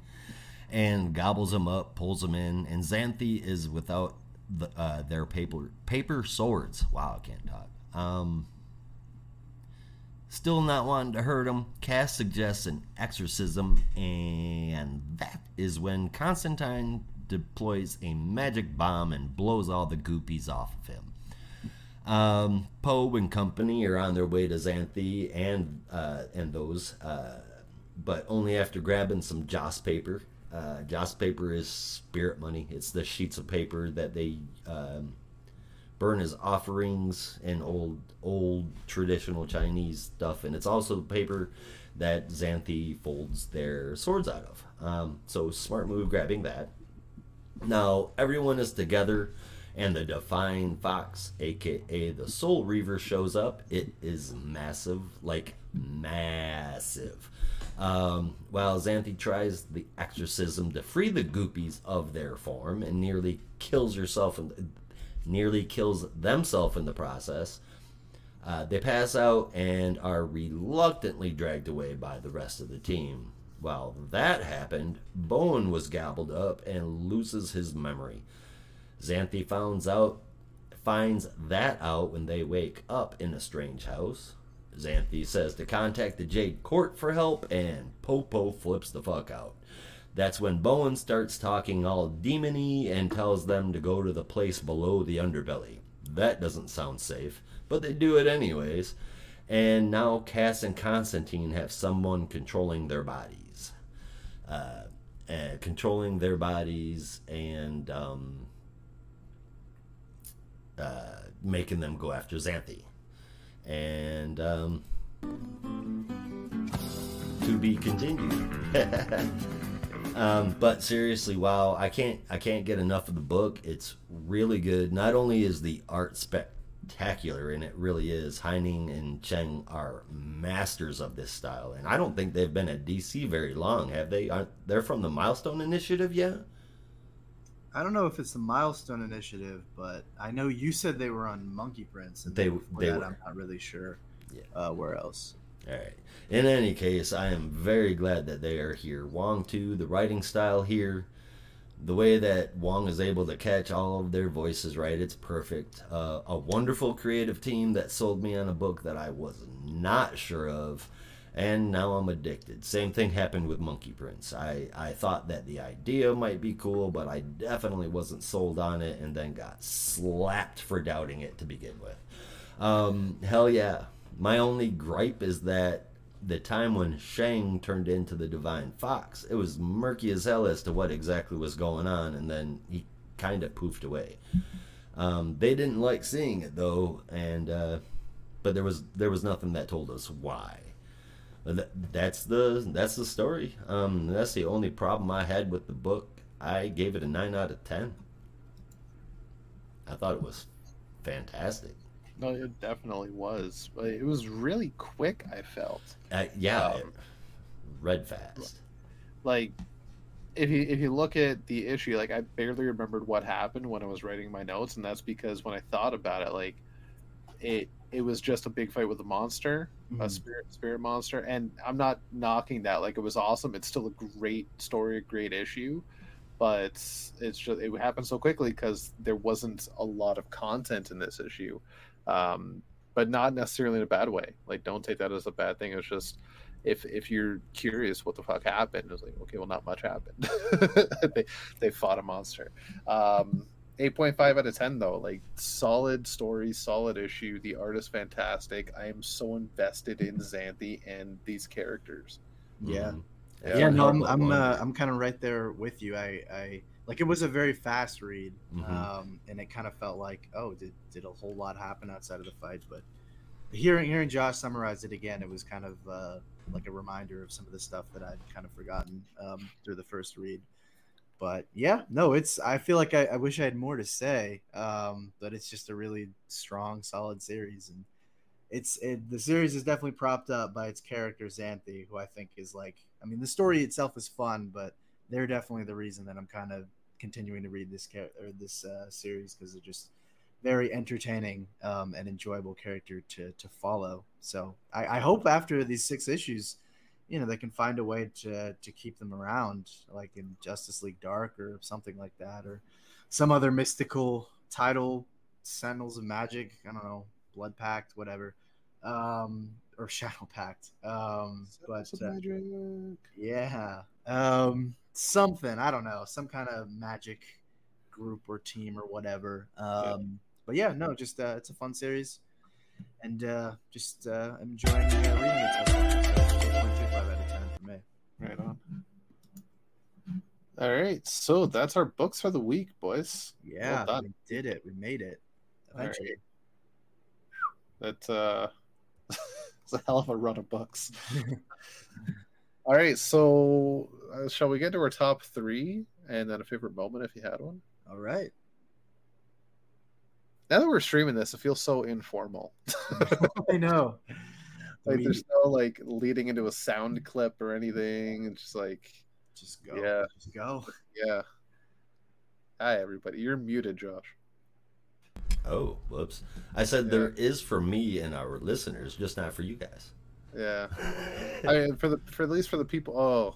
and gobbles him up, pulls him in, and Xanthe is without the, uh, their paper paper swords. Wow, I can't talk. Um, still not wanting to hurt him. Cass suggests an exorcism, and that is when Constantine deploys a magic bomb and blows all the goopies off of him. Um, Poe and company are on their way to Xanthe and uh, and those, uh, but only after grabbing some Joss paper. Uh, Joss paper is spirit money. It's the sheets of paper that they um, burn as offerings and old old traditional Chinese stuff, and it's also the paper that Xanthe folds their swords out of. Um, so smart move grabbing that. Now everyone is together, and the Divine Fox, aka the Soul Reaver, shows up. It is massive, like massive. Um, while Xanthe tries the exorcism to free the Goopies of their form and nearly kills herself and nearly kills themselves in the process, uh, they pass out and are reluctantly dragged away by the rest of the team. While that happened, Bowen was gobbled up and loses his memory. Xanthe finds out finds that out when they wake up in a strange house. Xanthe says to contact the Jade Court for help, and Popo flips the fuck out. That's when Bowen starts talking all demony and tells them to go to the place below the underbelly. That doesn't sound safe, but they do it anyways. And now Cass and Constantine have someone controlling their bodies. Uh, uh, controlling their bodies and um, uh, making them go after Xanthe and um, to be continued. um, but seriously, wow, I can't I can't get enough of the book. It's really good. Not only is the art spectacular, and it really is. Haining and Cheng are masters of this style, and I don't think they've been at DC very long, have they? Aren't they're from the Milestone Initiative yet? I don't know if it's the Milestone Initiative, but I know you said they were on Monkey Prince, and They- they that, were. I'm not really sure. Yeah. Uh, where else? All right. In any case, I am very glad that they are here. Wong Tu, the writing style here, the way that Wong is able to catch all of their voices right, it's perfect. Uh, a wonderful creative team that sold me on a book that I was not sure of, and now I'm addicted. Same thing happened with Monkey Prince. I, I thought that the idea might be cool, but I definitely wasn't sold on it, and then got slapped for doubting it to begin with. Um, hell yeah. My only gripe is that the time when Shang turned into the Divine Fox, it was murky as hell as to what exactly was going on, and then he kind of poofed away. Um, they didn't like seeing it though, and uh, but there was there was nothing that told us why. That- That's the that's the story. Um, that's the only problem I had with the book. I gave it a nine out of ten. I thought it was fantastic. No, it definitely was. But It was really quick. I felt Uh, yeah, Um, read fast. like if you if you look at the issue, like I barely remembered what happened when I was writing my notes, and that's because when I thought about it, like it it was just a big fight with a monster, a Mhm. spirit spirit monster, and I'm not knocking that. Like it was awesome. It's still a great story, a great issue, but it's, it's just it happened so quickly because there wasn't a lot of content in this issue, um, but not necessarily in a bad way. Like don't take that as a bad thing. It's just if if you're curious what the fuck happened, it's like okay, well, not much happened. they they fought a monster. Um, 8.5 out of 10 though. Like solid story, solid issue. The art is fantastic. I am so invested in Xanthe and these characters. Yeah. Mhm. Yeah, Yeah, no, I'm I'm uh, I'm kind of right there with you. I I like it was a very fast read, Mhm. um, and it kind of felt like oh, did did a whole lot happen outside of the fight? But hearing hearing Josh summarize it again, it was kind of uh, like a reminder of some of the stuff that I'd kind of forgotten um, through the first read. But yeah, no, it's. I feel like I, I wish I had more to say, um, but it's just a really strong, solid series, and it's it, the series is definitely propped up by its character Xanthe, who I think is like. I mean, the story itself is fun, but they're definitely the reason that I'm kind of continuing to read this char- or this uh, series because they're just very entertaining um, and enjoyable character to to follow. So I, I hope after these six issues, you know, they can find a way to to keep them around, like in Justice League Dark or something like that, or some other mystical title, Sentinels of Magic. I don't know, Blood Pact, whatever, um, or Shadow Pact. Um, but uh, yeah. Um, something, I don't know, some kind of magic group or team or whatever. Um, but yeah, no, just uh, it's a fun series, and uh, just uh, I'm enjoying uh, reading it so far. So 8.25 out of 10 for me. Right on. All right, so that's our books for the week, boys. Yeah, done. we did it. We made it. All right. Eventually. That uh, it's a hell of a run of books. All right, so uh, shall we get to our top three and then a favorite moment if you had one? All right. Now that we're streaming this, it feels so informal. I know. like We- there's no like leading into a sound clip or anything. It's just like, just go. Yeah. Just go. yeah. Hi everybody, you're muted, Josh. Oh, whoops. I said Yeah. there is for me and our listeners, just not for you guys. Yeah, I mean for the for at least for the people. Oh,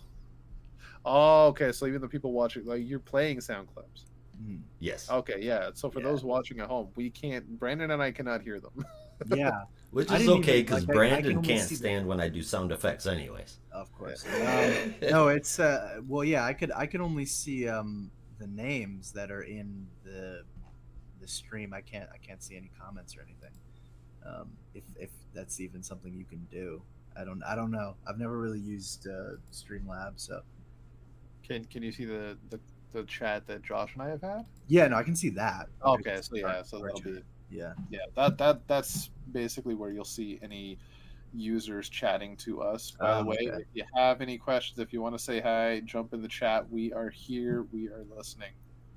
oh, okay. So even the people watching, like you're playing sound clips. Mhm. yes. Okay, yeah. So for Yeah. those watching at home, we can't. Brandon and I cannot hear them. Yeah, Which is okay because like, I- I Brandon can can't see the- stand when I do sound effects, anyways. of course. Um, no, it's uh, well, yeah. I could I could only see um the names that are in the the stream. I can't I can't see any comments or anything. Um, if if that's even something you can do, I don't I don't know. I've never really used uh, Streamlabs, so Can Can you see the the, the chat that Josh and I have had? yeah, no, I can see that. Okay, so yeah, so that'll be yeah, yeah. That that that's basically where you'll see any users chatting to us. By the Oh, way, okay. if you have any questions, if you want to say hi, jump in the chat. We are here. We are listening.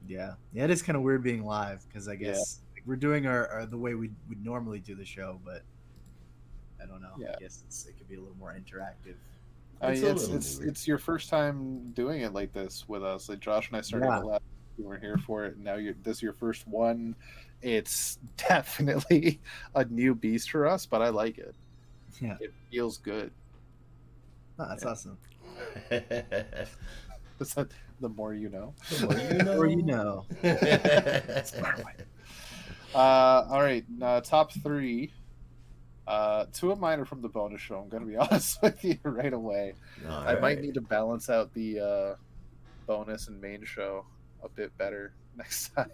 yeah, yeah. It is kind of weird being live because I Yeah. guess like, we're doing our, our the way we would normally do the show, but I don't know. Yeah. I guess it's, it could be a little more interactive. I It's it's it's, it's your first time doing it like this with us. Like Josh and I started Yeah. last. You weren't here for it. and Now you're this is your first one. It's definitely a new beast for us, but I like it. Yeah, It feels good. Oh, that's Yeah. awesome. Is that the more you know? Or you know. Uh, all right, uh, top three. Uh, two of mine are from the bonus show. I'm gonna be honest with you right away. All I might need to balance out the uh, bonus and main show a bit better next time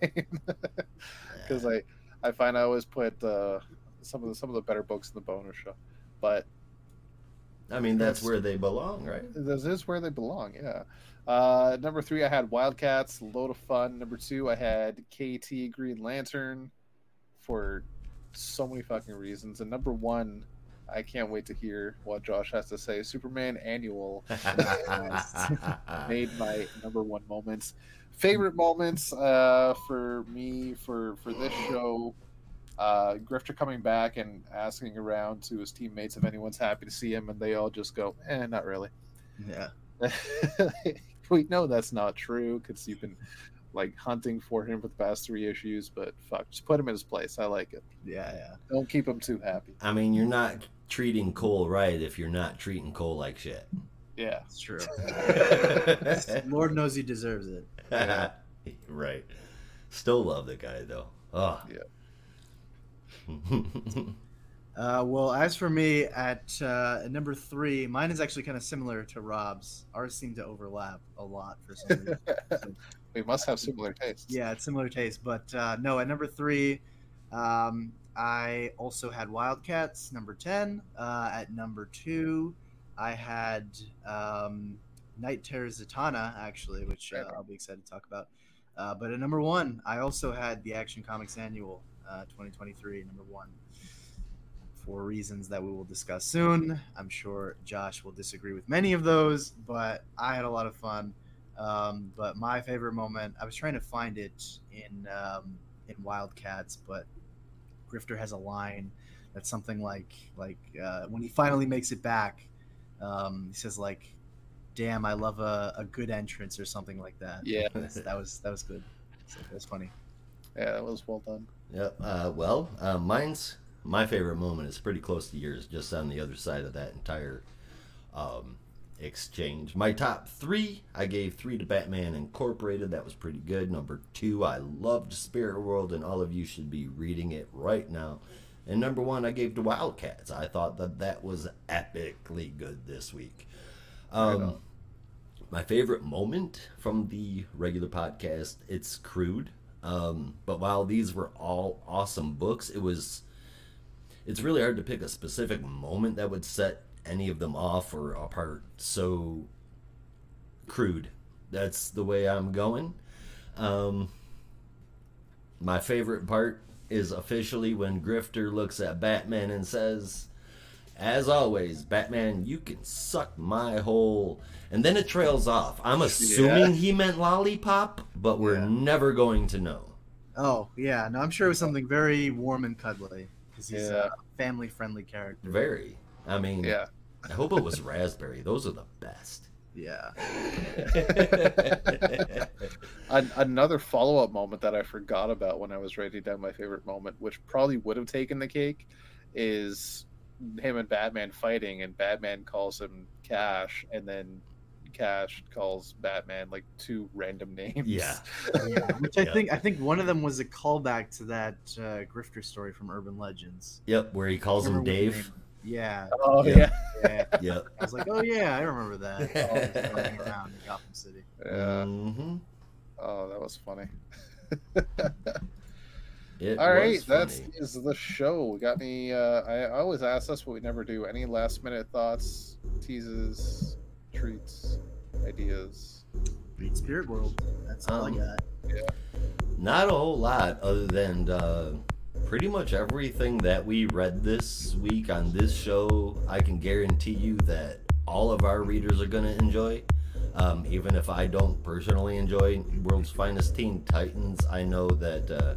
because I I find I always put uh, some of the some of the better books in the bonus show, but I mean, that's where they belong, right? this is where they belong. Yeah. Uh, number three, I had Wildcats, load of fun. Number two, I had KT Green Lantern for so many fucking reasons. And number one, I can't wait to hear what Josh has to say. Superman Annual made my number one moments. Favorite moments uh, for me for for this show. Uh, Grifter coming back and asking around to his teammates if anyone's happy to see him, and they all just go, "Eh, not really." Yeah. we know that's not true because you've been like hunting for him for the past three issues, but fuck, just put him in his place. I like it. Yeah, yeah. Don't keep him too happy. I mean, you're not treating Cole right if you're not treating Cole like shit. Yeah. It's true. Lord knows he deserves it. right. Still love the guy though. Oh. Yeah. Uh, well, as for me, at, uh, at number three, mine is actually kind of similar to Rob's. Ours seem to overlap a lot for some reason. We must have similar tastes. yeah, it's similar taste. But uh, no, at number three, um, I also had Wildcats. Number ten. Uh, at number two, I had um, Knight Terror Zatanna, actually, which uh, I'll be excited to talk about. Uh, but at number one, I also had the Action Comics Annual uh, 2023, number one, for reasons that we will discuss soon. I'm sure Josh will disagree with many of those, but I had a lot of fun. Um, but my favorite moment, I was trying to find it in um, in Wildcats, but Grifter has a line that's something like like uh, when he finally makes it back, um, he says like, "Damn, I love a, a good entrance" or something like that. Yeah. That was that was good. So that was funny. Yeah, that was well done. Yep. Uh, well, uh, mine's my favorite moment is pretty close to yours, just on the other side of that entire um, exchange. My top three, I gave three to Batman Incorporated. That was pretty good. Number two, I loved Spirit World, and all of you should be reading it right now. And number one, I gave to Wildcats. I thought that that was epically good this week. Um, my favorite moment from the regular podcast, it's crude. Um, but while these were all awesome books, it was it's really hard to pick a specific moment that would set any of them off or apart so crude. That's the way I'm going. Um, my favorite part is officially when Grifter looks at Batman and says, as always, Batman, you can suck my whole. And then it trails off. I'm assuming he meant lollipop, but we're Yeah. never going to know. Oh yeah, no, I'm sure it was something very warm and cuddly because he's Yeah. a family-friendly character. Very. I mean, Yeah. I hope it was raspberry. Those are the best. Yeah. An- another follow-up moment that I forgot about when I was writing down my favorite moment, which probably would have taken the cake, is him and Batman fighting, and Batman calls him Cash, and then Cash calls Batman like two random names. Yeah. yeah. Which I Yeah. think I think one of them was a callback to that uh, Grifter story from Urban Legends. Yep, where he calls him Remember what the Dave. Yeah, Oh Yeah. yeah. yeah. Yep. I was like, oh yeah, I remember that. Oh, running around in Gotham City. Yeah. hmm Oh, that was funny. It All right, that is the show. We got any? Uh, I I always ask us, but we never do. Any last minute thoughts, teases, treats, ideas? Read Spirit World. That's all Um, I got. Yeah. Not a whole lot other than uh, pretty much everything that we read this week on this show. I can guarantee you that all of our readers are going to enjoy. Um, even if I don't personally enjoy World's Finest Teen Titans, I know that uh,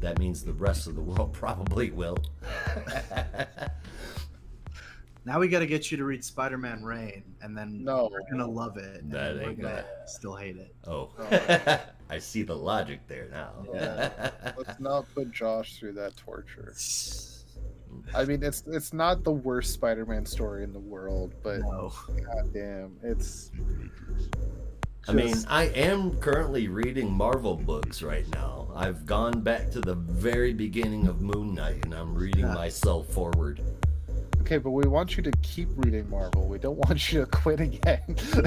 that means the rest of the world probably will. Now we got to get you to read Spider-Man Reign, and then No. we're gonna love it. And That we're ain't gonna gonna- still hate it. oh, Oh. I see the logic there now. Yeah. Let's not put Josh through that torture. I mean, it's it's not the worst Spider-Man story in the world, but No. goddamn, it's. I mean, I am currently reading Marvel books right now. I've gone back to the very beginning of Moon Knight and I'm reading Yeah. myself forward. Okay, but we want you to keep reading Marvel. We don't want you to quit again. so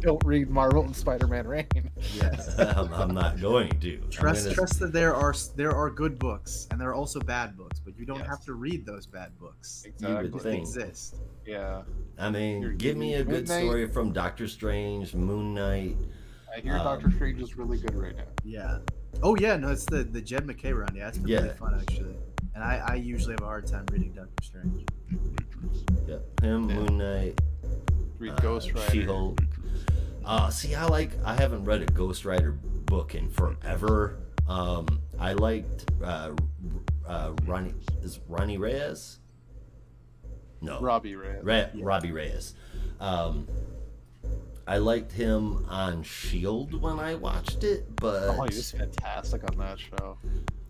don't read Marvel and Spider-Man Reign. Yes. I'm, I'm not going to. Trust, gonna- trust that there are there are good books and there are also bad books, but you don't Yes. have to read those bad books. You would They think. exist. Yeah, I mean, You're- give me a Moon good Knight- story from Doctor Strange, Moon Knight. I hear Um, Doctor Strange is really good right now. Yeah. Oh yeah, no, it's the the Jed MacKay run. Yeah, it's been Yeah. really fun actually. And I, I usually have a hard time reading Doctor Strange. Yep, him, Yeah. Moon Knight, Read uh, Ghost Rider. She-Hulk. Uh, see, I like. I haven't read a Ghost Rider book in forever. Um, I liked uh, uh, Ronnie. Is Ronnie Reyes? No, Robbie Ray. Ra- Robbie Reyes. Um, I liked him on Shield when I watched it, but Oh, he was fantastic on that show.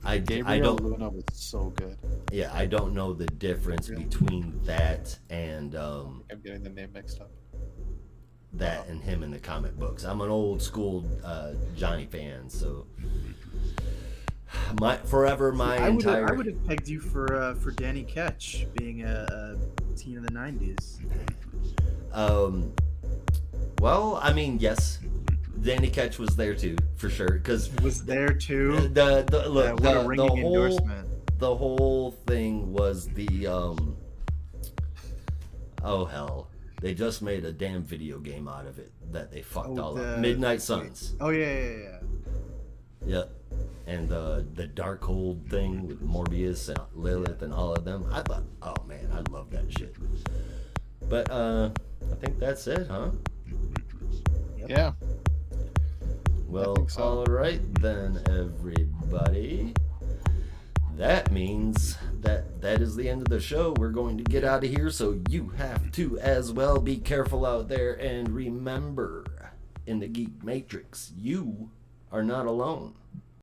I did. Gabriel I don't. Luna was so good. Yeah, I don't know the difference Really? between that and um, I'm getting the name mixed up. that and him in the comic books. I'm an old school uh, Johnny fan, so my forever my I would entire I would have pegged you for uh, for Danny Ketch being a, a teen of the '90s. Um, well, I mean, yes, Danny Ketch was there too, for sure. Because Was there too? the the Yeah, look, what the, a the whole endorsement. the whole thing was the um. Oh hell! They just made a damn video game out of it that they fucked Oh, all the- up. Midnight Suns. Oh yeah, yeah, yeah. Yep. And uh, the Darkhold thing with Morbius and Lilith and all of them. I thought, oh man, I love that shit. But uh, I think that's it, huh? Yeah. Well, so. all right then, everybody. That means that that is the end of the show. We're going to get out of here, so you have to as well. Be careful out there, and remember, in the Geek Matrix, you are not alone.